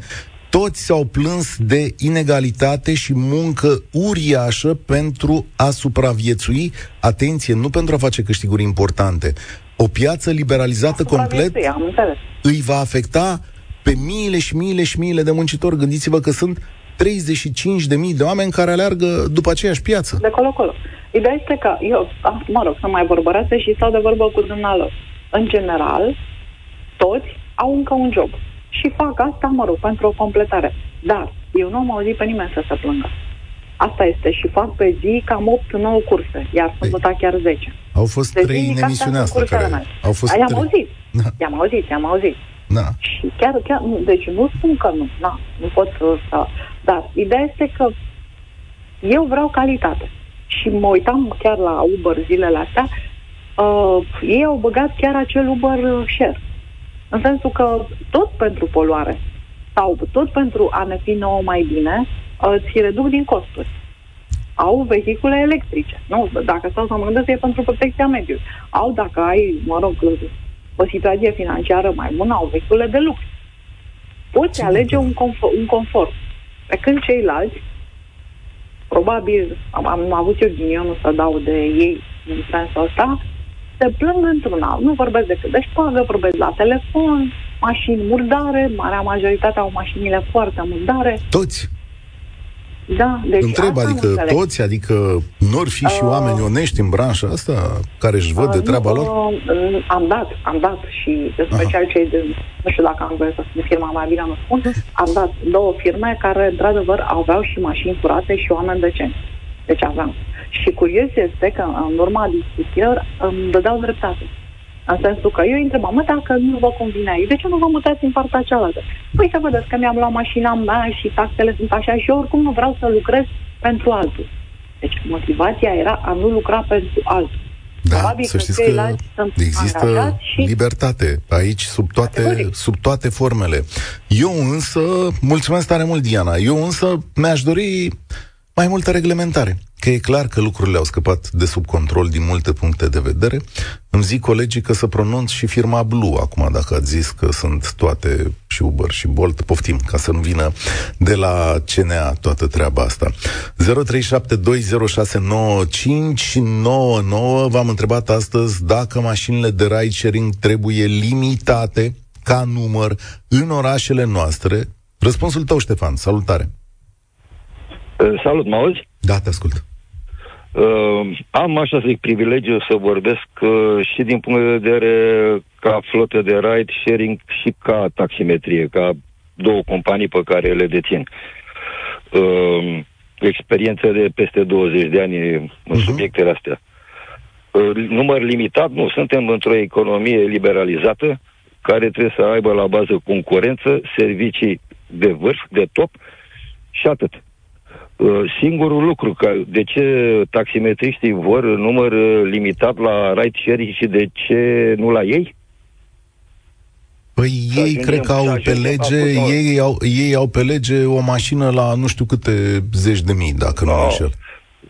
toți s-au plâns de inegalitate și muncă uriașă pentru a supraviețui, atenție, nu pentru a face câștiguri importante. O piață liberalizată complet Supraviețui, Am înțeles. îi va afecta pe miile și miile și miile de muncitori. Gândiți-vă că sunt 35.000 de oameni care aleargă după aceeași piață. De colo-colo. Ideea este că eu, ah, mă rog, să mai vorbărească și stau de vorbă cu dumnealor. În general, toți au încă un job. Și fac asta, mă rog, pentru o completare. Dar eu nu am auzit pe nimeni să se plângă. Asta este și fac pe zi cam 8-9 curse, iar sâmbătă chiar 10. Au fost Deci, trei în zilnic, astea emisiunea sunt asta cursele care mele. au fost I-am trei. auzit, Da, i-am auzit, i-am auzit. da. Și chiar, chiar, nu, deci nu spun că nu, na, nu pot să, să... Dar ideea este că eu vreau calitate. Și mă uitam chiar la Uber zilele astea, uh, ei au băgat chiar acel Uber share. În sensul că tot pentru poluare sau tot pentru a ne fi nouă mai bine, uh, ți reduc din costuri. Au vehicule electrice. Nu, dacă stau să mă gândesc, e pentru protecția mediului. Au, dacă ai, mă rog, o situație financiară mai bună, au vehicule de lux. Poți alege un confort, un confort. Pe când ceilalți, probabil, am, am avut eu ghinionul să dau de ei în sensul ăsta, se plâng într-una. Nu vorbesc decât de șpagă, vorbesc la telefon, mașini murdare, marea majoritate au mașinile foarte murdare. Toți. Da, deci Întreb, asta nu adică înțeleg. toți, adică nu fi și Uh, oameni onești în branșa asta, care își văd de Uh, treaba nu, lor? uh, Am dat, am dat și în special cei de, nu știu dacă am voie să spun firma mai bine, nu spun, am dat două firme care, într-adevăr, aveau și mașini curate și oameni decenți. Deci aveam. Și curios este că, în urma discuțiilor, îmi dădeau dreptate. În sensul că eu îi întrebam, mă, dacă nu vă convine aici, de ce nu vă mutați în partea cealaltă? Păi să vedeți că mi-am luat mașina mea și taxele sunt așa și eu oricum nu vreau să lucrez pentru altul. Deci motivația era a nu lucra pentru altul. Da, Probabil să că știți că ceilalți sunt există angajați și- libertate aici sub toate, Categoric. sub toate formele. Eu însă, mulțumesc tare mult, Diana, eu însă mi-aș dori mai multă reglementare. Că e clar că lucrurile au scăpat de sub control din multe puncte de vedere. Îmi zic colegii că să pronunț și firma Blue acum, dacă ați zis că sunt toate și și Uber și Bolt, poftim, ca să nu vină de la CNA toată treaba asta. 0372069599 V-am întrebat astăzi dacă mașinile de ride sharing trebuie limitate ca număr în orașele noastre. Răspunsul tău, Ștefan, salutare! Uh, salut, mă auzi? Da, te ascult. Uh, am, așa să zic, privilegiu să vorbesc uh, și din punct de vedere ca flotă de ride sharing și ca taximetrie, ca două companii pe care le dețin. Uh, experiență de peste 20 de ani în uh-huh. subiectele astea. Uh, număr limitat, nu, suntem într-o economie liberalizată care trebuie să aibă la bază concurență, servicii de vârf, de top și atât. Uh, singurul lucru, că de ce taximetriștii vor număr uh, limitat la ride sharing și de ce nu la ei? Păi ei ajungem, cred că au pe lege, ei au, ei au pe lege o mașină la nu știu câte zeci de mii, dacă no, nu mă înșel.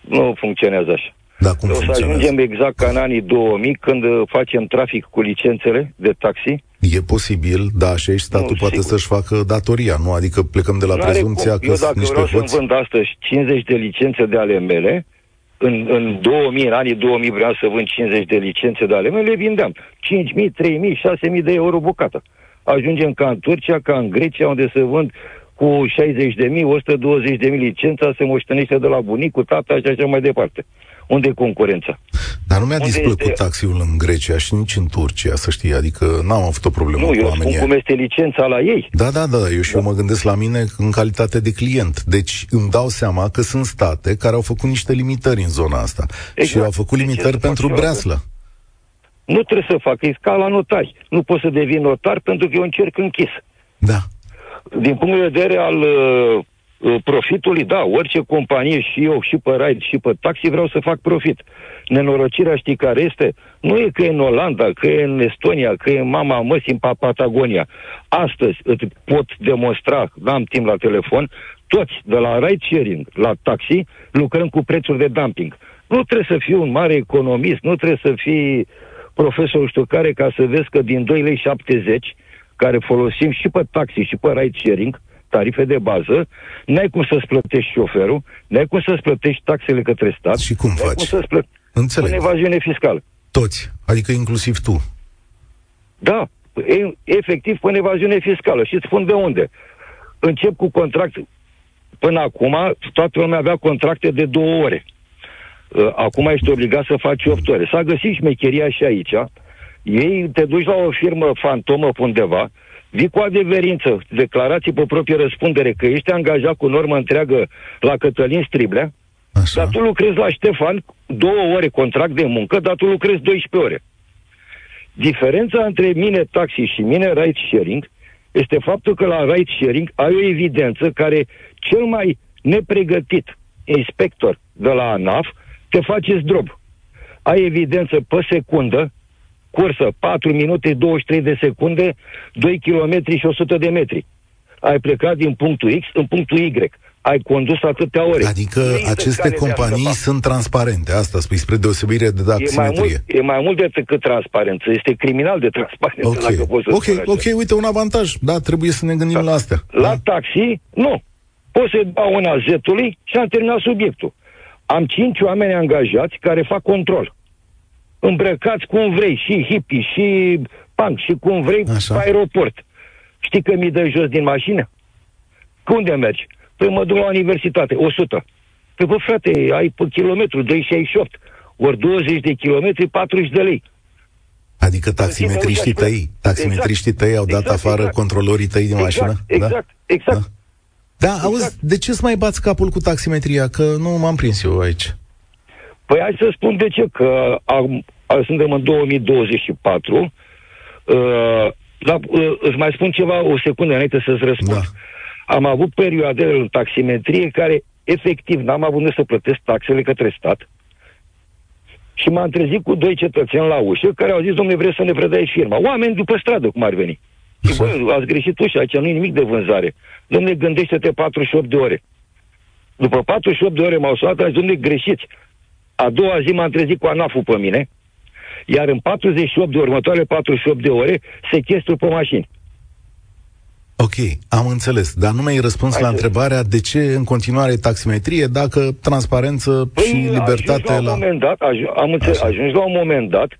Nu funcționează așa. Da, cum o să ajungem exact ca în anii 2000, când uh, facem trafic cu licențele de taxi. E posibil, da, și aici statul nu, poate sigur. să-și facă datoria, nu? Adică plecăm de la N-are prezumția cum. că Eu dacă niște vreau hoți... să vând astăzi 50 de licențe de ale mele, în, în 2000, în anii 2000 vreau să vând 50 de licențe de ale mele, le vindeam. 5.000, 3.000, 6.000 de euro bucată. Ajungem ca în Turcia, ca în Grecia, unde se vând cu 60 de mii, 120 de mii licența, se moștenește de la bunicul, tata și așa mai departe. Unde e concurența? Dar nu mi-a displăcut este... taxiul în Grecia și nici în Turcia, să știi, adică n-am avut o problemă nu, cu eu oamenii. spun cum este licența la ei. Da, da, da, eu și da. eu mă gândesc la mine în calitate de client. Deci îmi dau seama că sunt state care au făcut niște limitări în zona asta. Exact. Și au făcut deci limitări pentru breaslă. Nu trebuie să facă, e ca la notari. Nu poți să devii notar pentru că e un cerc închis. Da. Din punct de vedere al uh, Uh, profitului, da, orice companie și eu, și pe ride, și pe taxi vreau să fac profit. Nenorocirea știi care este? Nu e că e în Olanda, că e în Estonia, că e în Mama Măsi, în Patagonia. Astăzi îți pot demonstra, n-am timp la telefon, toți, de la ride sharing la taxi, lucrăm cu prețuri de dumping. Nu trebuie să fii un mare economist, nu trebuie să fii profesor știu care ca să vezi că din 2,70 lei care folosim și pe taxi și pe ride sharing, tarife de bază, n-ai cum să-ți plătești șoferul, n-ai cum să-ți plătești taxele către stat. Și cum faci? Cum să-ți plă... Înțeleg. În evaziune fiscală. Toți, adică inclusiv tu. Da, e, efectiv până evaziune fiscală. Și îți spun de unde. Încep cu contract. Până acum, toată lumea avea contracte de două ore. Uh, acum ești obligat să faci 8 ore. S-a găsit șmecheria și aici. Ei te duci la o firmă fantomă undeva, vii cu adeverință, declarații pe proprie răspundere că ești angajat cu normă întreagă la Cătălin Striblea, Așa. dar tu lucrezi la Ștefan două ore contract de muncă, dar tu lucrezi 12 ore. Diferența între mine taxi și mine ride sharing este faptul că la ride sharing ai o evidență care cel mai nepregătit inspector de la ANAF te face zdrob. Ai evidență pe secundă cursă, 4 minute 23 de secunde, 2 km și 100 de metri. Ai plecat din punctul X în punctul Y. Ai condus atâtea ore. Adică aceste companii sunt transparente, asta spui, spre deosebire de taximetrie. E mai, mult, e mai mult decât transparență, este criminal de transparență, okay. dacă poți să Ok, ok, uite, un avantaj. Da, trebuie să ne gândim da. la astea. La da. taxi, nu. Poți să dau una zetului și am terminat subiectul. Am cinci oameni angajați care fac control îmbrăcați cum vrei, și hippie, și punk, și cum vrei, Așa. pe aeroport. Știi că mi dă jos din mașină? Unde mergi? Păi mă duc la universitate, 100. Păi bă, frate, ai pe kilometru, 2,68. Ori 20 de kilometri, 40 de lei. Adică taximetriștii tăi, taximetriștii tăi au dat exact, afară exact. controlorii tăi din exact, mașină? Exact, da? exact. Da, da exact. auzi, de ce să mai bați capul cu taximetria? Că nu m-am prins eu aici. Păi hai să spun de ce, că am, suntem în 2024, uh, dar uh, îți mai spun ceva o secundă înainte să-ți răspund. Da. Am avut perioade în taximetrie care efectiv n-am avut unde să plătesc taxele către stat și m-am trezit cu doi cetățeni la ușă care au zis, domnule, vreți să ne predai firma. Oameni după stradă, cum ar veni. Și bă, ați greșit ușa, aici nu e nimic de vânzare. Domnule, gândește-te 48 de ore. După 48 de ore m-au sunat, am zis, domnule, greșiți. A doua zi m-am trezit cu anaful pe mine, iar în 48 de următoare 48 de ore, sechestru pe mașini. Ok, am înțeles, dar nu mi-ai răspuns Hai la întrebarea de ce în continuare taximetrie dacă transparență păi, și libertate la... la... Un moment dat, aj- am înțeles, ajungi la un moment dat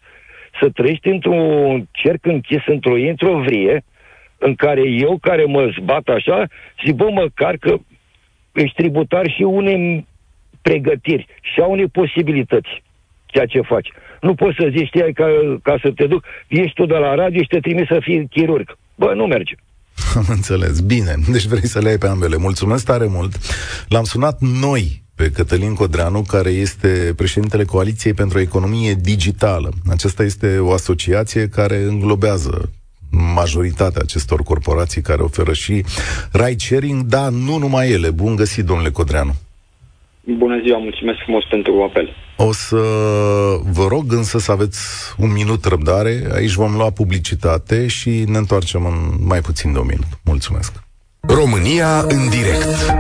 să trăiești într-un cerc închis, într-o într-o vrie, în care eu care mă zbat așa, zic, bă, măcar că ești tributar și unei pregătiri și a unei posibilități ceea ce faci. Nu poți să zici, știi, ca, ca să te duc, ești tu de la radio și te trimis să fii chirurg. Bă, nu merge. Am înțeles. Bine. Deci vrei să le ai pe ambele. Mulțumesc tare mult. L-am sunat noi pe Cătălin Codreanu, care este președintele Coaliției pentru o Economie Digitală. Aceasta este o asociație care înglobează majoritatea acestor corporații care oferă și ride sharing, dar nu numai ele. Bun găsit, domnule Codreanu. Bună ziua, mulțumesc frumos pentru apel. O să vă rog însă să aveți un minut răbdare. Aici vom lua publicitate și ne întoarcem în mai puțin de un minut. Mulțumesc. România în direct.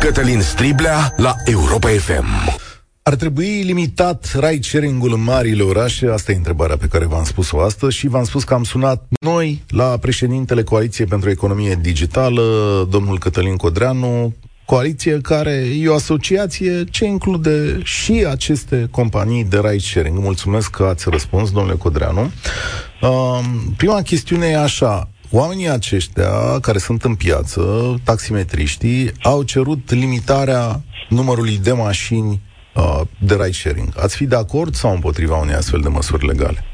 Cătălin Striblea la Europa FM. Ar trebui limitat ride sharing-ul în marile orașe? Asta e întrebarea pe care v-am spus-o astăzi și v-am spus că am sunat noi la președintele Coaliției pentru Economie Digitală, domnul Cătălin Codreanu, coaliție care e o asociație ce include și aceste companii de ride sharing. Mulțumesc că ați răspuns, domnule Codreanu. Uh, prima chestiune e așa. Oamenii aceștia care sunt în piață, taximetriștii, au cerut limitarea numărului de mașini uh, de ride sharing. Ați fi de acord sau împotriva unei astfel de măsuri legale?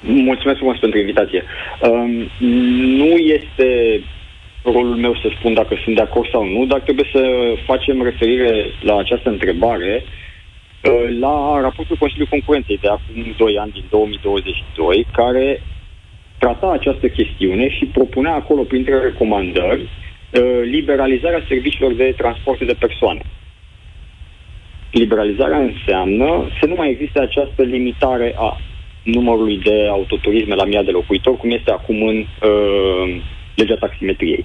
Mulțumesc frumos pentru invitație. Um, nu este rolul meu să spun dacă sunt de acord sau nu, dar trebuie să facem referire la această întrebare uh, la raportul Consiliului Concurenței de acum 2 ani, din 2022, care trata această chestiune și propunea acolo, printre recomandări, uh, liberalizarea serviciilor de transport de persoane. Liberalizarea înseamnă să nu mai existe această limitare a numărului de autoturisme la mii de locuitori, cum este acum în uh, legea taximetriei.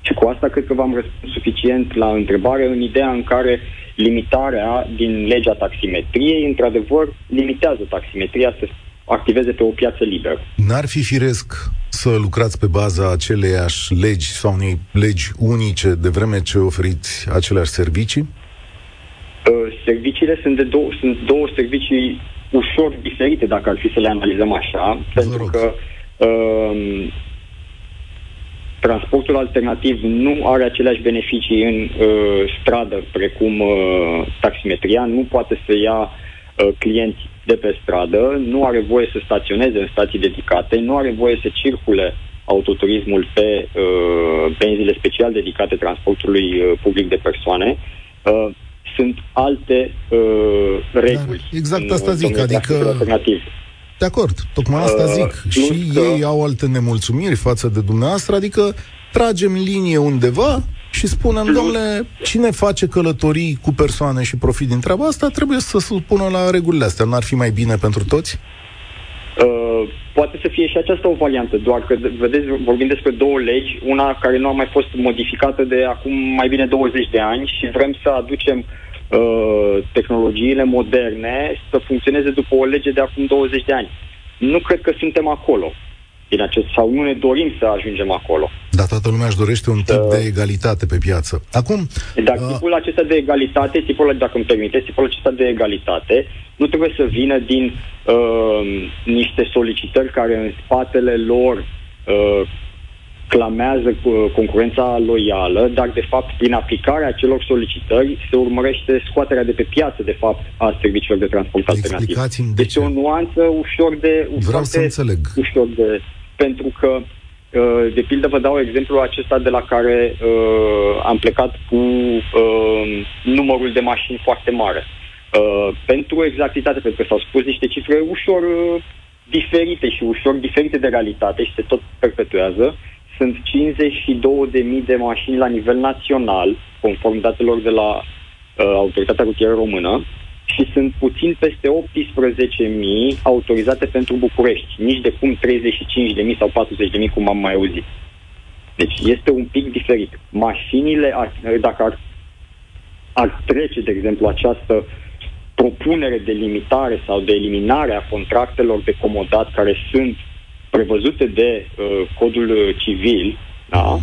Și cu asta cred că v-am răspuns suficient la întrebare în ideea în care limitarea din legea taximetriei, într-adevăr, limitează taximetria să activeze pe o piață liberă. N-ar fi firesc să lucrați pe baza aceleiași legi sau unei legi unice de vreme ce oferiți aceleași servicii? Uh, serviciile sunt, de două, sunt două servicii ușor diferite, dacă ar fi să le analizăm așa, Vă pentru rog. că uh, transportul alternativ nu are aceleași beneficii în uh, stradă precum uh, taximetria, nu poate să ia uh, clienți de pe stradă, nu are voie să staționeze în stații dedicate, nu are voie să circule autoturismul pe uh, benzile special dedicate transportului uh, public de persoane. Uh, sunt alte uh, reguli. Da, exact asta zic, adică alternativ. De acord, tocmai asta uh, zic. Uh, și că... ei au alte nemulțumiri față de dumneavoastră, adică tragem linie undeva și spunem, plus... domnule, cine face călătorii cu persoane și profit din treaba asta, trebuie să se pună la regulile astea. N-ar fi mai bine pentru toți? Uh, poate să fie și aceasta o variantă, doar că, vedeți, vorbim despre două legi, una care nu a mai fost modificată de acum mai bine 20 de ani și vrem să aducem uh, Uh, tehnologiile moderne să funcționeze după o lege de acum 20 de ani. Nu cred că suntem acolo. Din acest, sau nu ne dorim să ajungem acolo. Dar toată lumea își dorește un tip uh, de egalitate pe piață. Acum... Dar uh... tipul acesta de egalitate, tipul, dacă îmi permiteți, tipul acesta de egalitate nu trebuie să vină din uh, niște solicitări care în spatele lor uh, clamează concurența loială, dar de fapt prin aplicarea acelor solicitări se urmărește scoaterea de pe piață, de fapt, a serviciilor de transport alternativ. De este o nuanță ușor de... Vreau să înțeleg. Ușor de... Pentru că uh, de pildă vă dau exemplu acesta de la care uh, am plecat cu uh, numărul de mașini foarte mare. Uh, pentru exactitate, pentru că s-au spus niște cifre ușor uh, diferite și ușor diferite de realitate și se tot perpetuează, sunt 52.000 de mașini la nivel național, conform datelor de la uh, Autoritatea Rutieră Română, și sunt puțin peste 18.000 autorizate pentru București, nici de cum 35.000 sau 40.000 cum am mai auzit. Deci este un pic diferit. Mașinile, dacă ar, ar trece, de exemplu, această propunere de limitare sau de eliminare a contractelor de comodat care sunt prevăzute de uh, codul civil, da, uh,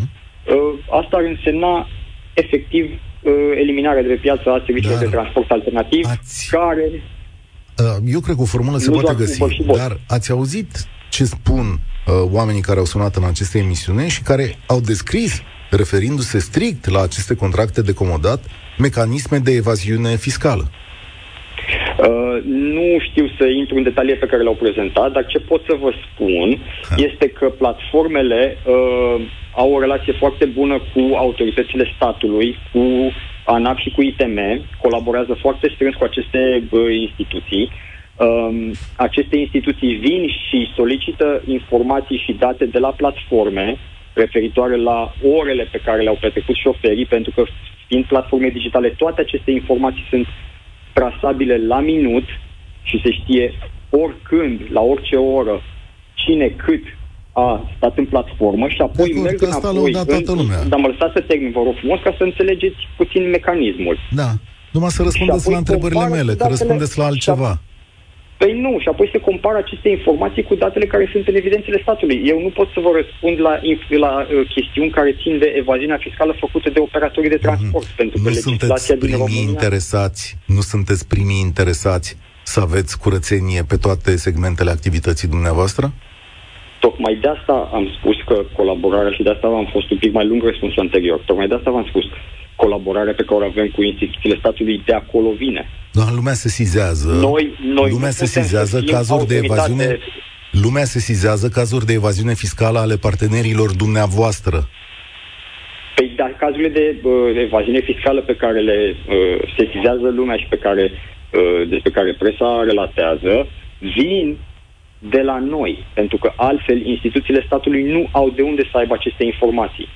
asta ar însemna efectiv uh, eliminarea de pe piață a serviciilor Dar de transport alternativ, ați- care Uh, Eu cred că o formulă se Nu poate doar găsi, Uber și Bolt. dar ați auzit ce spun uh, oamenii care au sunat în aceste emisiune și care au descris, referindu-se strict la aceste contracte de comodat, mecanisme de evaziune fiscală. Uh, nu știu să intru în detalii pe care le-au prezentat, dar ce pot să vă spun Ha. este că platformele uh, au o relație foarte bună cu autoritățile statului, cu ANAP și cu ITM, colaborează foarte strâns cu aceste uh, instituții. Um, aceste instituții vin și solicită informații și date de la platforme referitoare la orele pe care le-au petrecut șoferii, pentru că fiind platforme digitale, toate aceste informații sunt trasabile la minut și se știe oricând, la orice oră, cine cât a stat în platformă și apoi acord, merg că asta înapoi. l-au dat toată lumea. Dar mă lăsați să termin, vă rog frumos, ca să înțelegeți puțin mecanismul. Da. Numai să răspundeți apoi la întrebările compară mele, cu că datele- răspundeți la altceva. Păi nu, și apoi se compară aceste informații cu datele care sunt în evidențele statului. Eu nu pot să vă răspund la, inf- la uh, chestiuni care țin de evaziunea fiscală făcută de operatorii de transport, pentru că Mhm. Nu legislația sunteți din primii România... interesați, nu sunteți primii interesați să aveți curățenie pe toate segmentele activității dumneavoastră? Tocmai de asta am spus că colaborarea, și de asta am fost un pic mai lung răspunsul anterior, tocmai de asta v-am spus, colaborarea pe care o avem cu instituțiile statului de acolo vine. Da, lumea se sizează. Noi, noi lumea nu se putem sizează să fim cazuri de autoritate- evaziune. Lumea se sizează cazuri de evaziune fiscală ale partenerilor dumneavoastră. Păi, dar cazurile de uh, evaziune fiscală pe care le uh, sesizează lumea și pe care, uh, despre care presa relatează, vin de la noi, pentru că altfel instituțiile statului nu au de unde să aibă aceste informații.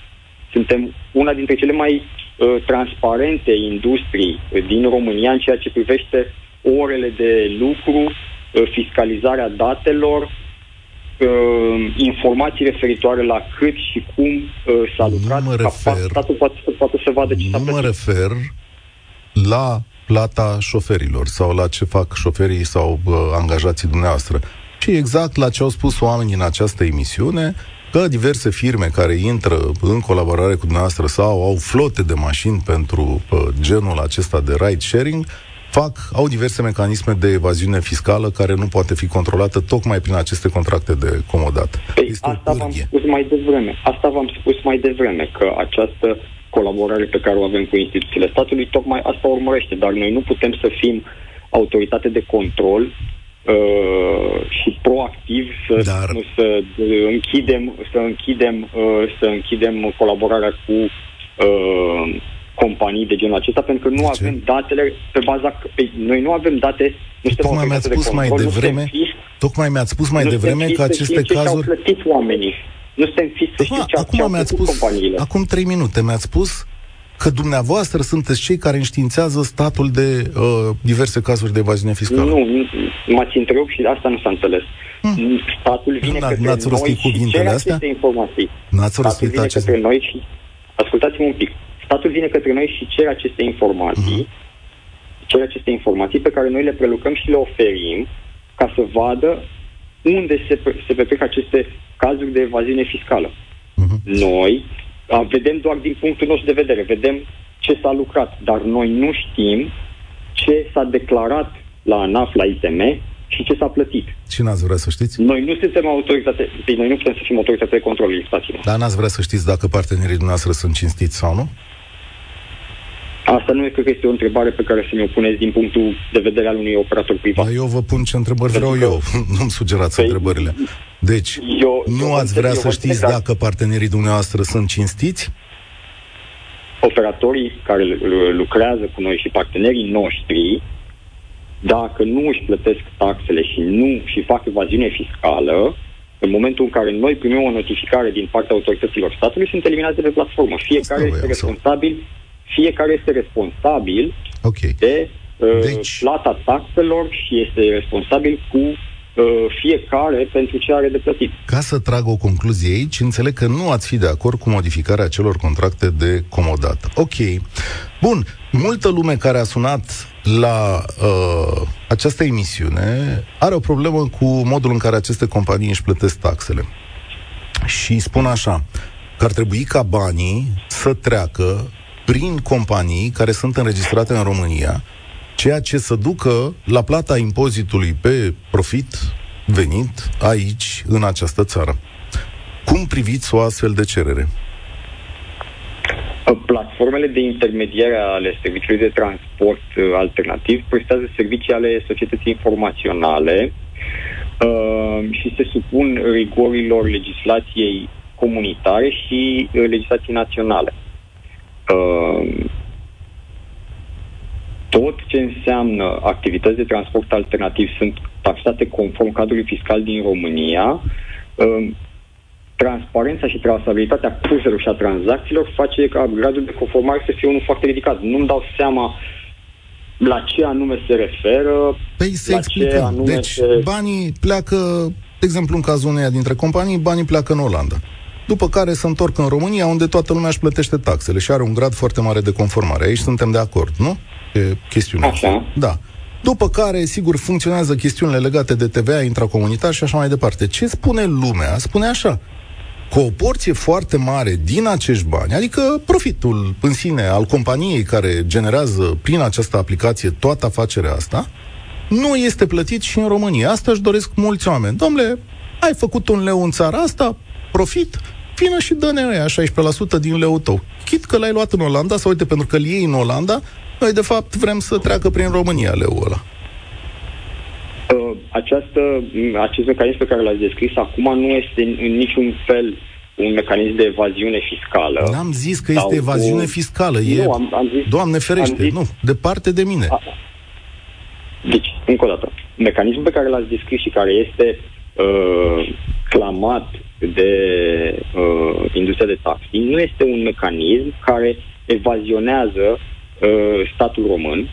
Suntem una dintre cele mai uh, transparente industrii uh, din România în ceea ce privește orele de lucru, uh, fiscalizarea datelor, uh, informații referitoare la cât și cum uh, s-a Nu lucrat, mă ca refer- statul poate să, poate să vadă ce s-a Nu mă plătit. refer la plata șoferilor sau la ce fac șoferii sau uh, angajații dumneavoastră, ci exact la ce au spus oamenii în această emisiune, că diverse firme care intră în colaborare cu dumneavoastră sau au flote de mașini pentru uh, genul acesta de ride sharing, fac, au diverse mecanisme de evaziune fiscală care nu poate fi controlată tocmai prin aceste contracte de comodat. Păi este o asta v-am pârghie. spus mai devreme. Asta v-am spus mai devreme, că această colaborare pe care o avem cu instituțiile statului, tocmai asta urmărește. Dar noi nu putem să fim autoritate de control uh, și proactiv să, Dar- nu, să uh, închidem, să închidem, uh, să închidem colaborarea cu uh, companii de genul acesta, pentru că nu De ce? avem datele pe baza... Pe, noi nu avem date, nu suntem Tocmai mi-ați autoritate de spus mai control, nu suntem devreme, FIS, tocmai mi-ați spus mai nu devreme suntem că fiți să aceste știm ce și-au cazuri plătit oamenii. Nu suntem fiți să știm Acum, ce, ce acum au mi-ați plătit spus, companiile. acum trei minute mi-ați spus că dumneavoastră sunteți cei care înștiințează statul de uh, diverse cazuri de evaziune fiscală. Nu, nu, m-ați întrerupt și asta nu s-a înțeles. Statul vine Nu, n-a- către n-ați noi rostit și cuvintele cere astea? aceste informații. N-ați Statul rostit vine aceste- către noi și... Ascultați-mă un pic. Statul vine către noi și cere aceste informații, Mhm. cere aceste informații pe care noi le prelucrăm și le oferim ca să vadă unde se, pe- se petrec aceste cazuri de evaziune fiscală. Mhm. Noi a, vedem doar din punctul nostru de vedere, vedem ce s-a lucrat, dar noi nu știm ce s-a declarat la ANAF, la ITM și ce s-a plătit. Și n-ați vrea să știți? Noi nu suntem autoritate, deci noi nu putem să fim autoritate de control, iertați-mă. Dar n-ați vrea să știți dacă partenerii dumneavoastră sunt cinstiți sau nu? Asta nu e, cred că este o întrebare pe care să mi-o puneți din punctul de vedere al unui operator privat. Dar eu vă pun ce întrebări vreau Pentru că- eu. Nu-mi sugerați Păi, întrebările. Deci, eu- nu eu ați vă vrea înțeleg, să eu vă știți înțeleg, dar- dacă partenerii dumneavoastră sunt cinstiți? Operatorii care lu- lucrează cu noi și partenerii noștri, dacă nu își plătesc taxele și nu și fac evaziune fiscală, în momentul în care noi primim o notificare din partea autorităților statului, sunt eliminați de pe platformă. Fiecare Asta este voiam să- responsabil, fiecare este responsabil Ok. de uh, Deci- plata taxelor și este responsabil cu uh, fiecare pentru ce are de plătit. Ca să trag o concluzie aici, înțeleg că nu ați fi de acord cu modificarea acelor contracte de comodat. Ok. Bun. Multă lume care a sunat la uh, această emisiune are o problemă cu modul în care aceste companii își plătesc taxele. Și spun așa, că ar trebui ca banii să treacă prin companii care sunt înregistrate în România, ceea ce să ducă la plata impozitului pe profit venit aici, în această țară. Cum priviți o astfel de cerere? Platformele de intermediare ale serviciului de transport uh, alternativ prestează servicii ale societății informaționale uh, și se supun rigorilor legislației comunitare și uh, legislației naționale. Uh, tot ce înseamnă activități de transport alternativ sunt taxate conform cadrului fiscal din România. Uh, transparența și trasabilitatea curselor și a tranzacțiilor face ca gradul de conformare să fie unul foarte ridicat. Nu-mi dau seama la ce anume se referă. Păi să explicăm. Deci se... banii pleacă, de exemplu în cazul uneia dintre companii, banii pleacă în Olanda. După care se întorc în România, unde toată lumea își plătește taxele și are un grad foarte mare de conformare. Aici suntem de acord, nu? E chestiunea. Așa. Da. După care, sigur, funcționează chestiunile legate de TVA intracomunitar și așa mai departe. Ce spune lumea? Spune așa, cu o porție foarte mare din acești bani, adică profitul în sine al companiei care generează prin această aplicație toată afacerea asta, nu este plătit și în România. Asta își doresc mulți oameni. Domnule, ai făcut un leu în țara asta, profit, vină și dă-ne aia 16% din leu tău. Chit că l-ai luat în Olanda, sau uite, pentru că îl iei în Olanda, noi de fapt vrem să treacă prin România leul ăla. Uh, această, acest mecanism pe care l-ați descris acum nu este în niciun fel un mecanism de evaziune fiscală. N-am zis că este evaziune cu... fiscală. E... Nu, am, am zis, Doamne ferește, zis... nu, departe de mine. A... Deci, încă o dată, mecanismul pe care l-ați descris și care este uh, clamat de uh, industria de taxi nu este un mecanism care evazionează uh, statul român,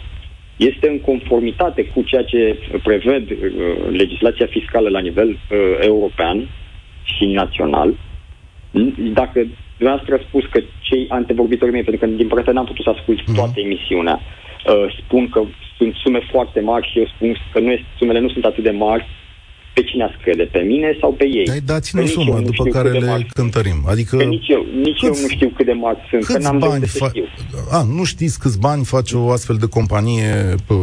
este în conformitate cu ceea ce preved uh, legislația fiscală la nivel uh, european și național. Dacă dumneavoastră a spus că cei antevorbitorii mei, pentru că din păcate n-am putut să ascult mm-hmm. toată emisiunea, uh, spun că sunt sume foarte mari și eu spun că nu este, sumele nu sunt atât de mari, pe cine ați crede, pe mine sau pe ei? Ai dați-ne o sumă după care le mari. cântărim. Adică... Că nici eu, nici câți, eu nu știu cât de mari sunt, că n-am bani fa- știu. A, nu știți câți bani face o astfel de companie pă,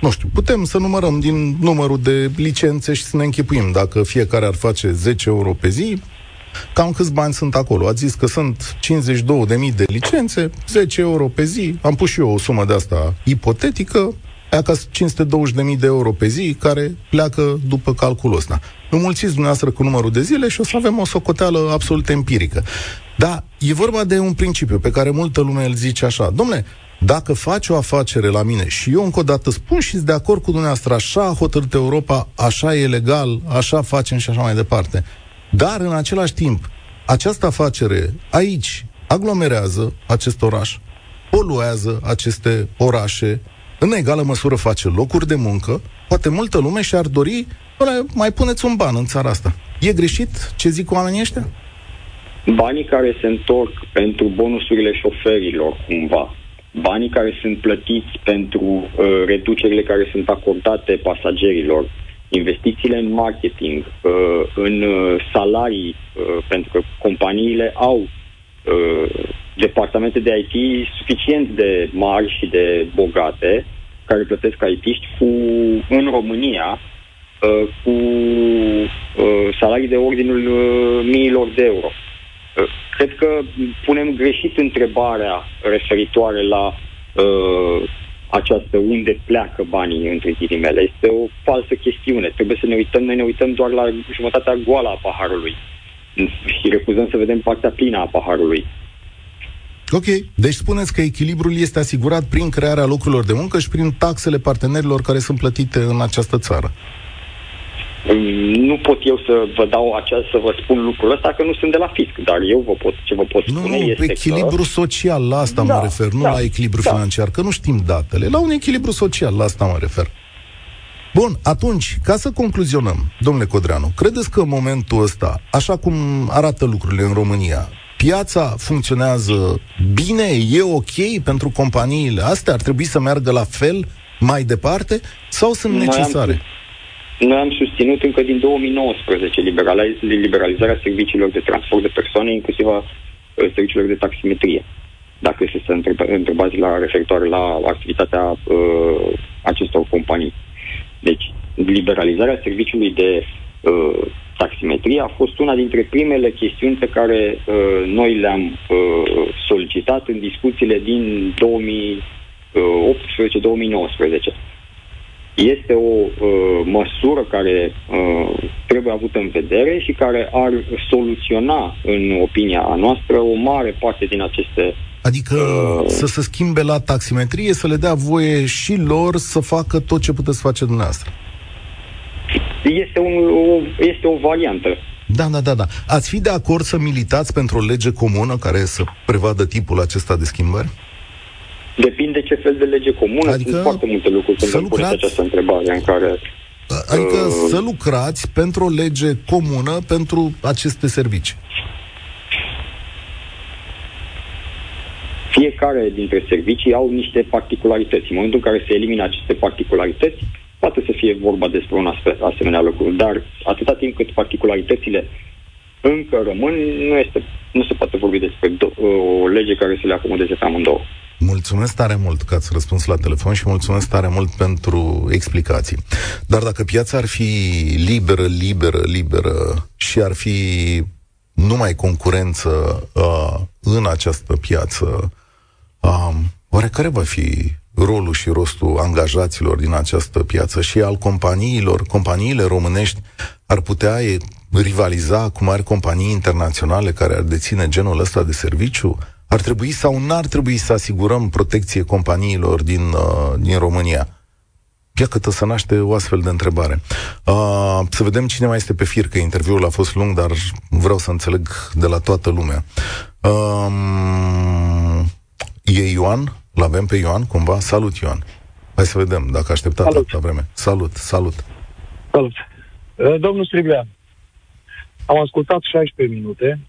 nu știu, putem să numărăm din numărul de licențe și să ne închipuim. Dacă fiecare ar face 10 euro pe zi, cam câți bani sunt acolo. Ați zis că sunt 52.000 de licențe, 10 euro pe zi, am pus și eu o sumă de asta ipotetică, aia ca 520.000 de euro pe zi, care pleacă după calculul ăsta. Înmulțiți dumneavoastră cu numărul de zile și o să avem o socoteală absolut empirică. Dar e vorba de un principiu pe care multă lume îl zice așa. Domnule, dacă faci o afacere la mine și eu încă o dată spun și de acord cu dumneavoastră, așa a hotărât Europa, așa e legal, așa facem și așa mai departe. Dar în același timp, această afacere aici aglomerează acest oraș, poluează aceste orașe, în egală măsură face locuri de muncă, poate multă lume și-ar dori, mai puneți un ban în țara asta. E greșit ce zic oamenii ăștia? Banii care se întorc pentru bonusurile șoferilor, cumva, banii care sunt plătiți pentru uh, reducerile care sunt acordate pasagerilor, investițiile în marketing, uh, în uh, salarii, uh, pentru că companiile au uh, departamente de IT suficient de mari și de bogate care plătesc IT-ști cu, în România uh, cu uh, salarii de ordinul uh, miilor de euro. Uh, cred că punem greșit întrebarea referitoare la uh, această unde pleacă banii între ghilimele. Este o falsă chestiune. Trebuie să ne uităm, noi ne uităm doar la jumătatea goală a paharului și refuzăm să vedem partea plină a paharului. Ok, deci spuneți că echilibrul este asigurat prin crearea locurilor de muncă și prin taxele partenerilor care sunt plătite în această țară. Nu pot eu să vă dau acea, să vă spun lucrul ăsta, că nu sunt de la fisc, dar eu vă pot, ce vă pot nu, spune nu, este echilibru că... social, la asta da, mă refer, nu da, la echilibru da. financiar, că nu știm datele, la un echilibru social, la asta mă refer. Bun, atunci, ca să concluzionăm, domnule Codreanu, credeți că în momentul ăsta, așa cum arată lucrurile în România, piața funcționează bine, e ok pentru companiile astea, ar trebui să meargă la fel mai departe sau sunt Noi am necesare? Noi am susținut încă din 2019 liberaliz- liberalizarea serviciilor de transport de persoane, inclusiv a uh, serviciilor de taximetrie. Dacă este să întreba- întrebați la referitoare la activitatea uh, acestor companii. Deci, liberalizarea serviciului de uh, taximetrie a fost una dintre primele chestiuni pe care uh, noi le-am uh, solicitat în discuțiile din 2018-2019. Este o uh, măsură care uh, trebuie avută în vedere și care ar soluționa, în opinia noastră, o mare parte din aceste Adică uh, să se schimbe la taximetrie, să le dea voie și lor să facă tot ce puteți face dumneavoastră. Este, un, o, este o variantă. Da, da, da, da. Ați fi de acord să militați pentru o lege comună care să prevadă tipul acesta de schimbări? Depinde ce fel de lege comună. Adică Sunt foarte multe lucruri să când îmi puneți lucrați- această întrebare în care Adică Uh. să lucrați pentru o lege comună pentru aceste servicii. fiecare dintre servicii au niște particularități. În momentul în care se elimină aceste particularități, poate să fie vorba despre un astfel, asemenea lucru, dar atâta timp cât particularitățile încă rămân, nu, este, nu se poate vorbi despre do- o lege care să le acomodeze pe amândouă. Mulțumesc tare mult că ați răspuns la telefon și mulțumesc tare mult pentru explicații. Dar dacă piața ar fi liberă, liberă, liberă și ar fi numai concurență uh, în această piață, uh, oare care va fi rolul și rostul angajaților din această piață și al companiilor? Companiile românești ar putea e, rivaliza cu mari companii internaționale care ar deține genul ăsta de serviciu? Ar trebui sau n-ar trebui să asigurăm protecție companiilor din, uh, din România? Ia câtă să naște o astfel de întrebare. Uh, să vedem cine mai este pe fir, că interviul a fost lung, dar vreau să înțeleg de la toată lumea. Um, e Ioan? L-avem pe Ioan cumva? Salut, Ioan. Hai să vedem dacă a așteptat Salut. atâta vreme. Salut, salut. Salut. Uh, Domnul Striblea, am ascultat 16 minute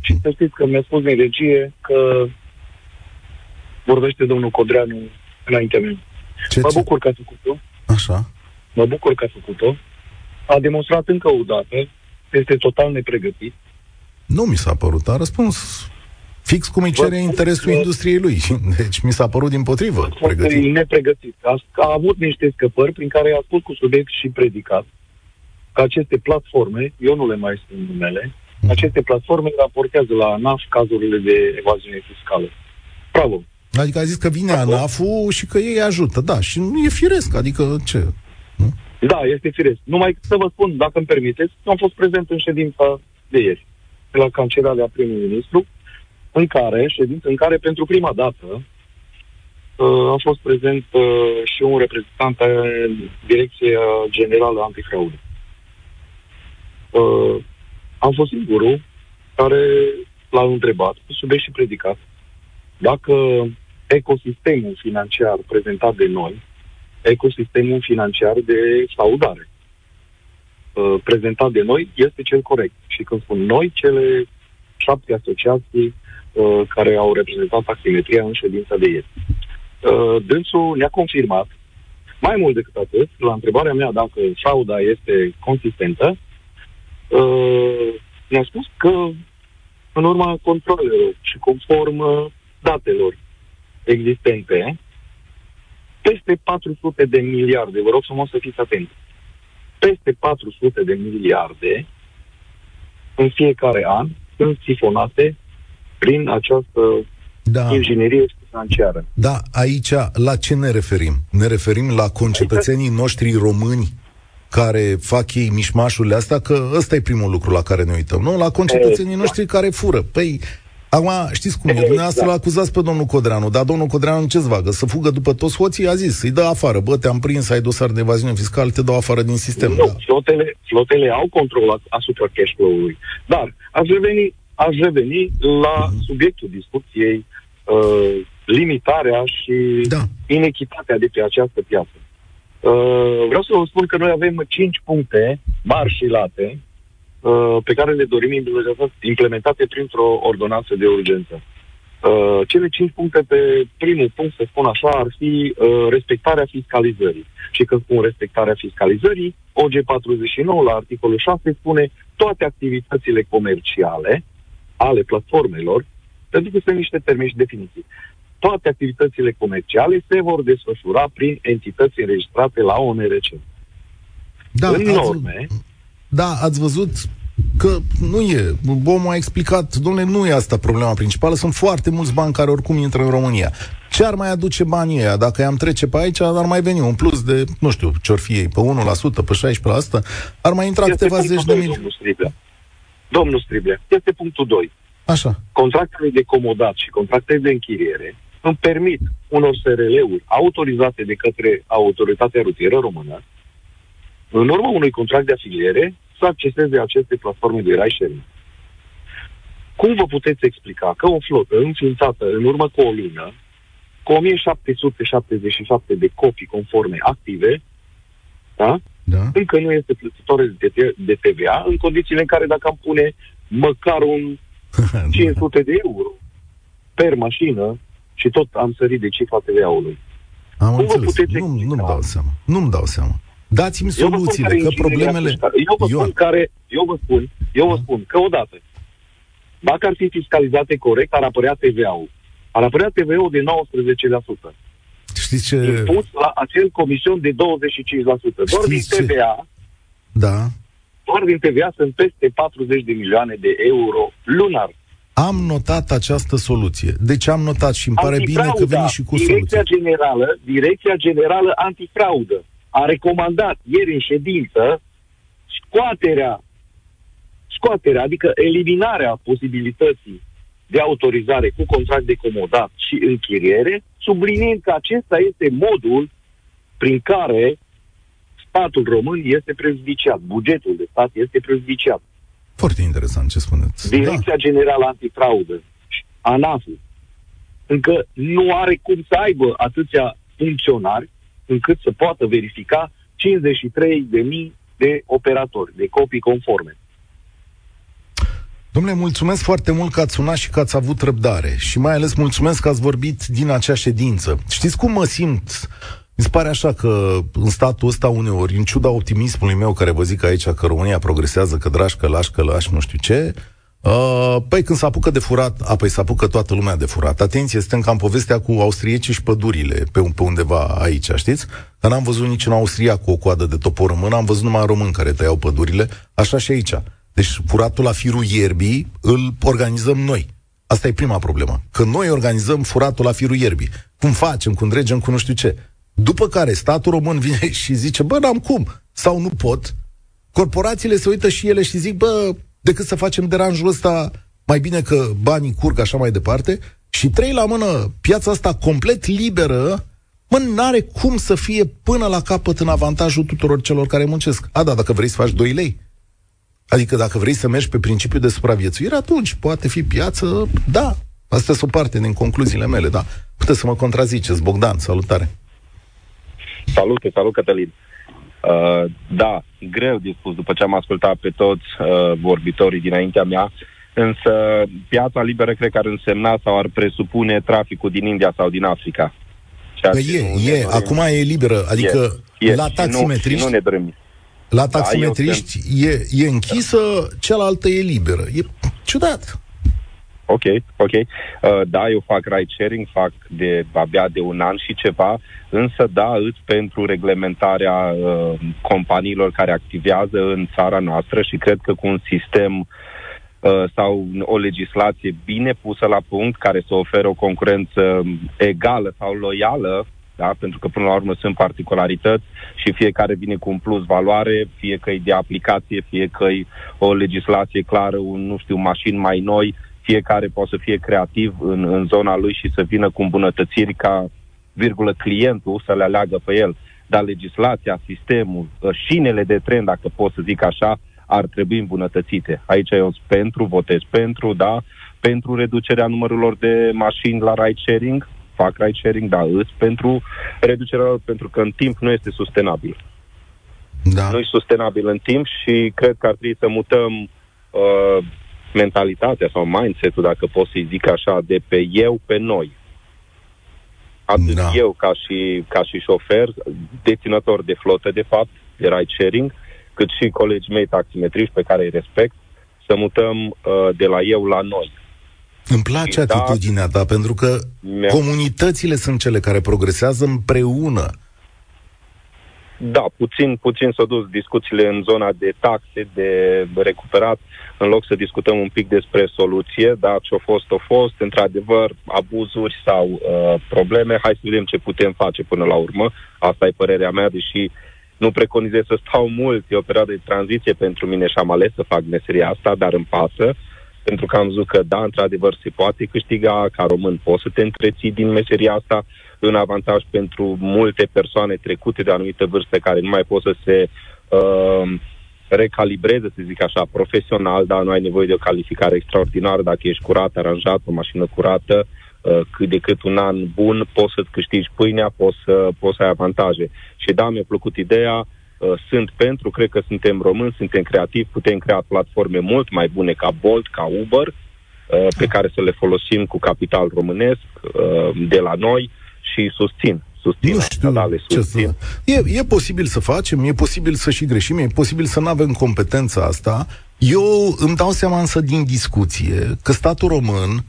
și să știți că mi-a spus din regie că vorbește domnul Codreanu înaintea mea. Ce, Mă ce? bucur că a făcut-o. Așa. Mă bucur că a făcut-o. A demonstrat încă o dată că este total nepregătit. Nu mi s-a părut, a răspuns fix cum îi Vă cere spun interesul că- industriei lui. Deci mi s-a părut din potrivă Foarte pregătit. nepregătit. A, a avut niște scăpări prin care a spus cu subiect și predicat că aceste platforme, eu nu le mai spun numele, Mhm. aceste platforme raportează la ANAF cazurile de evaziune fiscală. Bravo! Adică a zis că vine ANAF-ul și că ei ajută, da, și nu e firesc, adică ce? Da, este firesc. Numai să vă spun, dacă îmi permiteți, eu am fost prezent în ședința de ieri, la cancelarea primului ministru, în care, ședință în care pentru prima dată uh, a fost prezent uh, și un reprezentant al Direcției Generală Antifraudă. Uh, am fost singurul care l-a întrebat, cu subiect și predicat, dacă ecosistemul financiar prezentat de noi ecosistemul financiar de fraudare uh, prezentat de noi este cel corect. Și când spun noi, cele șapte asociații uh, care au reprezentat taximetria în ședința de ieri. Uh, dânsul ne-a confirmat, mai mult decât atât, la întrebarea mea dacă frauda este consistentă, uh, ne-a spus că în urma controlelor și conform uh, datelor existente, peste 400 de miliarde, vă rog frumos să fiți atenți, peste 400 de miliarde în fiecare an sunt sifonate prin această Da. inginerie financiară. Da, aici la ce ne referim? Ne referim la concetățenii noștri români care fac ei mișmașurile astea, că ăsta e primul lucru la care ne uităm, nu? La concetățenii Exact. noștri care fură. Păi, acum, știți cum e, Exact. dumneavoastră l-acuzați pe domnul Codreanu, dar domnul Codreanu ce-ți vagă? Să fugă după toți hoții? A zis, îi dă afară, bă, te-am prins, ai dosar de evaziune fiscală, te dau afară din sistem. Nu, Da. flotele, flotele au control as- asupra cash flow-ului. Dar aș reveni, aș reveni la Mhm. subiectul discuției, uh, limitarea și Da. inechitatea de pe această piață. Uh, vreau să vă spun că noi avem cinci puncte mari și late uh, pe care le dorim implementate, implementate printr-o ordonanță de urgență. Uh, cele cinci puncte pe primul punct, să spun așa, ar fi uh, respectarea fiscalizării. Și când spun respectarea fiscalizării, OG49 la articolul 6 spune toate activitățile comerciale ale platformelor, pentru că sunt niște termeni și definiții. Toate activitățile comerciale se vor desfășura prin entități înregistrate la ONRC. Da, în norme... Da, ați văzut că nu e. Omul a explicat, domnule, nu e asta problema principală, sunt foarte mulți bani care oricum intră în România. Ce ar mai aduce banii ăia? Dacă i-am trece pe aici, ar mai veni un plus de, nu știu, ce-or fi ei, pe 1%, pe 16%, ar mai intra este câteva zeci de mii. Domnul Striblea. Domnul Striblea, este punctul 2. Așa. Contractele de comodat și contractele de închiriere îmi permit unor SRL-uri autorizate de către autoritatea rutieră română, în urma unui contract de afiliere, să acceseze aceste platforme de ride sharing. Cum vă puteți explica că o flotă înființată în urmă cu o lună, cu 1777 de copii conforme active, da? Da. încă nu este plătitoare de, de TVA, în condițiile în care dacă am pune măcar un 500 de euro per mașină și tot am sărit de cifra TVA-ului. Am Cum înțeles. Nu, nu-mi dau seama. Nu-mi dau seama. Dați-mi soluțiile, că problemele... Eu vă spun care, eu vă spun, eu vă spun că odată, dacă ar fi fiscalizate corect, ar apărea TVA-ul. Ar apărea TVA-ul de 19%. Știți ce... Impus la acel comision de 25%. Doar din TVA... Da. Doar din TVA sunt peste 40 de milioane de euro lunar. Am notat această soluție. Deci am notat și îmi pare bine că veni și cu Direcția Generală, Direcția Generală Antifraudă a recomandat ieri în ședință scoaterea, scoaterea, adică eliminarea posibilității de autorizare cu contract de comodat și închiriere, subliniind că acesta este modul prin care statul român este prejudiciat, bugetul de stat este prejudiciat. Foarte interesant ce spuneți. Direcția da. Generală Antifraudă, ANAF, încă nu are cum să aibă atâția funcționari încât să poată verifica 53.000 de operatori, de copii conforme. Domnule, mulțumesc foarte mult că ați sunat și că ați avut răbdare și mai ales mulțumesc că ați vorbit din acea ședință. Știți cum mă simt? Mi se pare așa că în statul ăsta uneori, în ciuda optimismului meu care vă zic aici că România progresează, că dragi, că lași, că lași, nu știu ce, Uh, păi când se apucă de furat, a, păi se apucă toată lumea de furat. Atenție, suntem cam povestea cu austriecii și pădurile pe, pe undeva aici, știți? Că n-am văzut nici în Austria cu o coadă de topor în mână, am văzut numai români care tăiau pădurile, așa și aici. Deci furatul la firul ierbii îl organizăm noi. Asta e prima problemă. Că noi organizăm furatul la firul ierbii. Cum facem, cum dregem, cu nu știu ce. După care statul român vine și zice, bă, n-am cum, sau nu pot. Corporațiile se uită și ele și zic, bă, decât să facem deranjul ăsta mai bine că banii curg așa mai departe. Și trei la mână, piața asta complet liberă, mă, n-are cum să fie până la capăt în avantajul tuturor celor care muncesc. A, da, dacă vrei să faci 2 lei. Adică dacă vrei să mergi pe principiul de supraviețuire, atunci poate fi piață, da. Asta sunt o parte din concluziile mele, da. Puteți să mă contraziceți. Bogdan, salutare. Salut, salut Cătălin. Uh, da, greu de spus după ce am ascultat pe toți uh, vorbitorii dinaintea mea, însă piața liberă cred că ar însemna sau ar presupune traficul din India sau din Africa. Ceea păi e, e, acum e liberă, adică e, e, la taximetriști... Nu, nu ne dorim. La da, taximetriști da, e, e închisă, cealaltă e liberă. E ciudat. Ok, ok. Uh, da, eu fac ride sharing, fac de abia de un an și ceva, însă da, îți pentru reglementarea uh, companiilor care activează în țara noastră și cred că cu un sistem uh, sau o legislație bine pusă la punct care să ofere o concurență egală sau loială, da? pentru că până la urmă sunt particularități și fiecare vine cu un plus valoare, fie că e de aplicație, fie că e o legislație clară, un, nu știu, mașini mai noi, fiecare poate să fie creativ în, în zona lui și să vină cu îmbunătățiri ca, virgulă, clientul să le aleagă pe el. Dar legislația, sistemul, ă, șinele de tren, dacă pot să zic așa, ar trebui îmbunătățite. Aici eu sunt pentru, votez pentru, da, pentru reducerea numărului de mașini la ride sharing, fac ride sharing, da, îs pentru reducerea lor, pentru că în timp nu este sustenabil. Da. Nu e sustenabil în timp și cred că ar trebui să mutăm uh, mentalitatea sau mindset-ul, dacă pot să-i zic așa, de pe eu pe noi. Atât da. eu ca și, ca și șofer, deținător de flotă, de fapt, de ride sharing, cât și colegii mei taximetriști pe care îi respect, să mutăm uh, de la eu la noi. Îmi place da, atitudinea ta, pentru că comunitățile sunt cele care progresează împreună. Da, puțin, puțin s-au dus discuțiile în zona de taxe, de recuperat, în loc să discutăm un pic despre soluție, da, ce-a fost, a fost, într-adevăr, abuzuri sau uh, probleme, hai să vedem ce putem face până la urmă. Asta e părerea mea, deși nu preconizez să stau mult, e o perioadă de tranziție pentru mine și am ales să fac meseria asta, dar îmi pasă pentru că am văzut că, da, într-adevăr, se poate câștiga, ca român poți să te întreții din meseria asta, în avantaj pentru multe persoane trecute de anumită vârstă care nu mai pot să se uh, recalibreze, să zic așa, profesional, dar nu ai nevoie de o calificare extraordinară, dacă ești curat, aranjat, o mașină curată, uh, cât de cât un an bun, poți să-ți câștigi pâinea, poți să, poți să ai avantaje. Și da, mi-a plăcut ideea, Uh, sunt pentru, cred că suntem români, suntem creativi, putem crea platforme mult mai bune ca Bolt, ca Uber, uh, pe care să le folosim cu capital românesc uh, de la noi și susțin susțin. Nu știu da, le susțin. Să... E, e posibil să facem, e posibil să și greșim, e posibil să nu avem competența asta. Eu îmi dau seama însă din discuție că statul român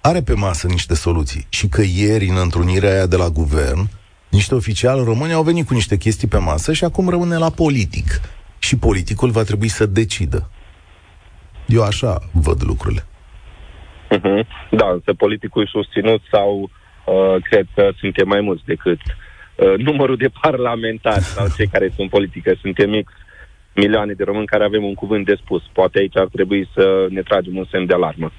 are pe masă niște soluții și că ieri, în întrunirea aia de la guvern, niște oficiali români au venit cu niște chestii pe masă și acum rămâne la politic. Și politicul va trebui să decidă. Eu așa văd lucrurile. Uh-huh. Da, însă politicul susținut sau uh, cred că suntem mai mulți decât uh, numărul de parlamentari sau cei care sunt politică. Suntem mix milioane de români care avem un cuvânt de spus. Poate aici ar trebui să ne tragem un semn de alarmă.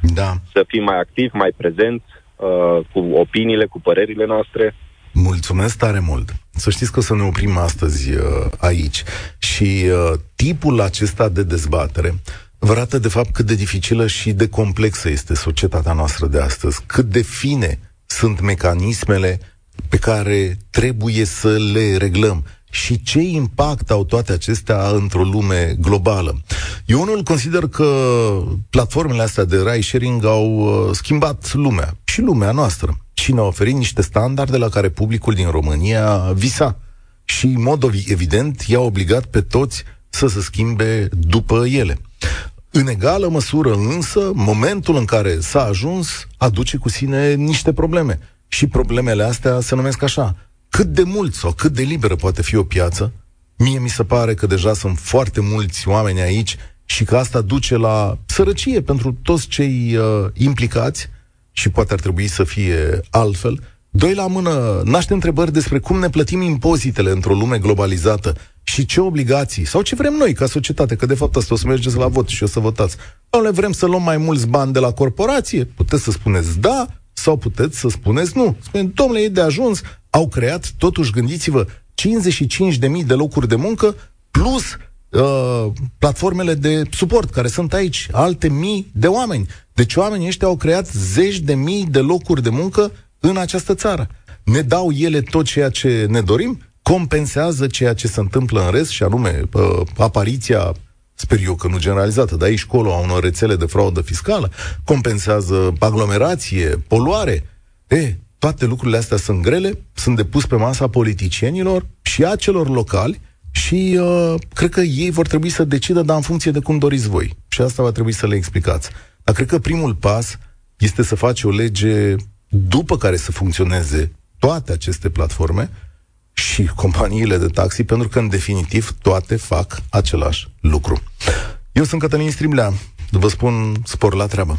Da. Să fim mai activi, mai prezenți, uh, cu opiniile, cu părerile noastre. Mulțumesc tare mult. Să știți că o să ne oprim astăzi uh, aici. Și uh, tipul acesta de dezbatere vă arată de fapt cât de dificilă și de complexă este societatea noastră de astăzi, cât de fine sunt mecanismele pe care trebuie să le reglăm și ce impact au toate acestea într-o lume globală. Eu unul consider că platformele astea de ride sharing au uh, schimbat lumea și lumea noastră și ne-a oferit niște standarde la care publicul din România visa. Și, în mod evident, i-a obligat pe toți să se schimbe după ele. În egală măsură, însă, momentul în care s-a ajuns aduce cu sine niște probleme. Și problemele astea se numesc așa cât de mult sau cât de liberă poate fi o piață. Mie mi se pare că deja sunt foarte mulți oameni aici și că asta duce la sărăcie pentru toți cei uh, implicați și poate ar trebui să fie altfel. Doi la mână, naște întrebări despre cum ne plătim impozitele într-o lume globalizată și ce obligații, sau ce vrem noi ca societate, că de fapt asta o să mergeți la vot și o să votați. Doamne, vrem să luăm mai mulți bani de la corporație? Puteți să spuneți da, sau puteți să spuneți nu. Spuneți, domnule, e de ajuns, au creat, totuși, gândiți-vă, 55.000 de locuri de muncă, plus uh, platformele de suport, care sunt aici, alte mii de oameni. Deci oamenii ăștia au creat zeci de mii de locuri de muncă în această țară. Ne dau ele tot ceea ce ne dorim? Compensează ceea ce se întâmplă în rest, și anume uh, apariția sper eu că nu generalizată, dar aici acolo a unor rețele de fraudă fiscală, compensează aglomerație, poluare. E, toate lucrurile astea sunt grele, sunt depus pe masa politicienilor și a celor locali și uh, cred că ei vor trebui să decidă, dar în funcție de cum doriți voi. Și asta va trebui să le explicați. Dar cred că primul pas este să faci o lege după care să funcționeze toate aceste platforme și companiile de taxi, pentru că, în definitiv, toate fac același lucru. Eu sunt Cătălin Strimlea. Vă spun spor la treabă.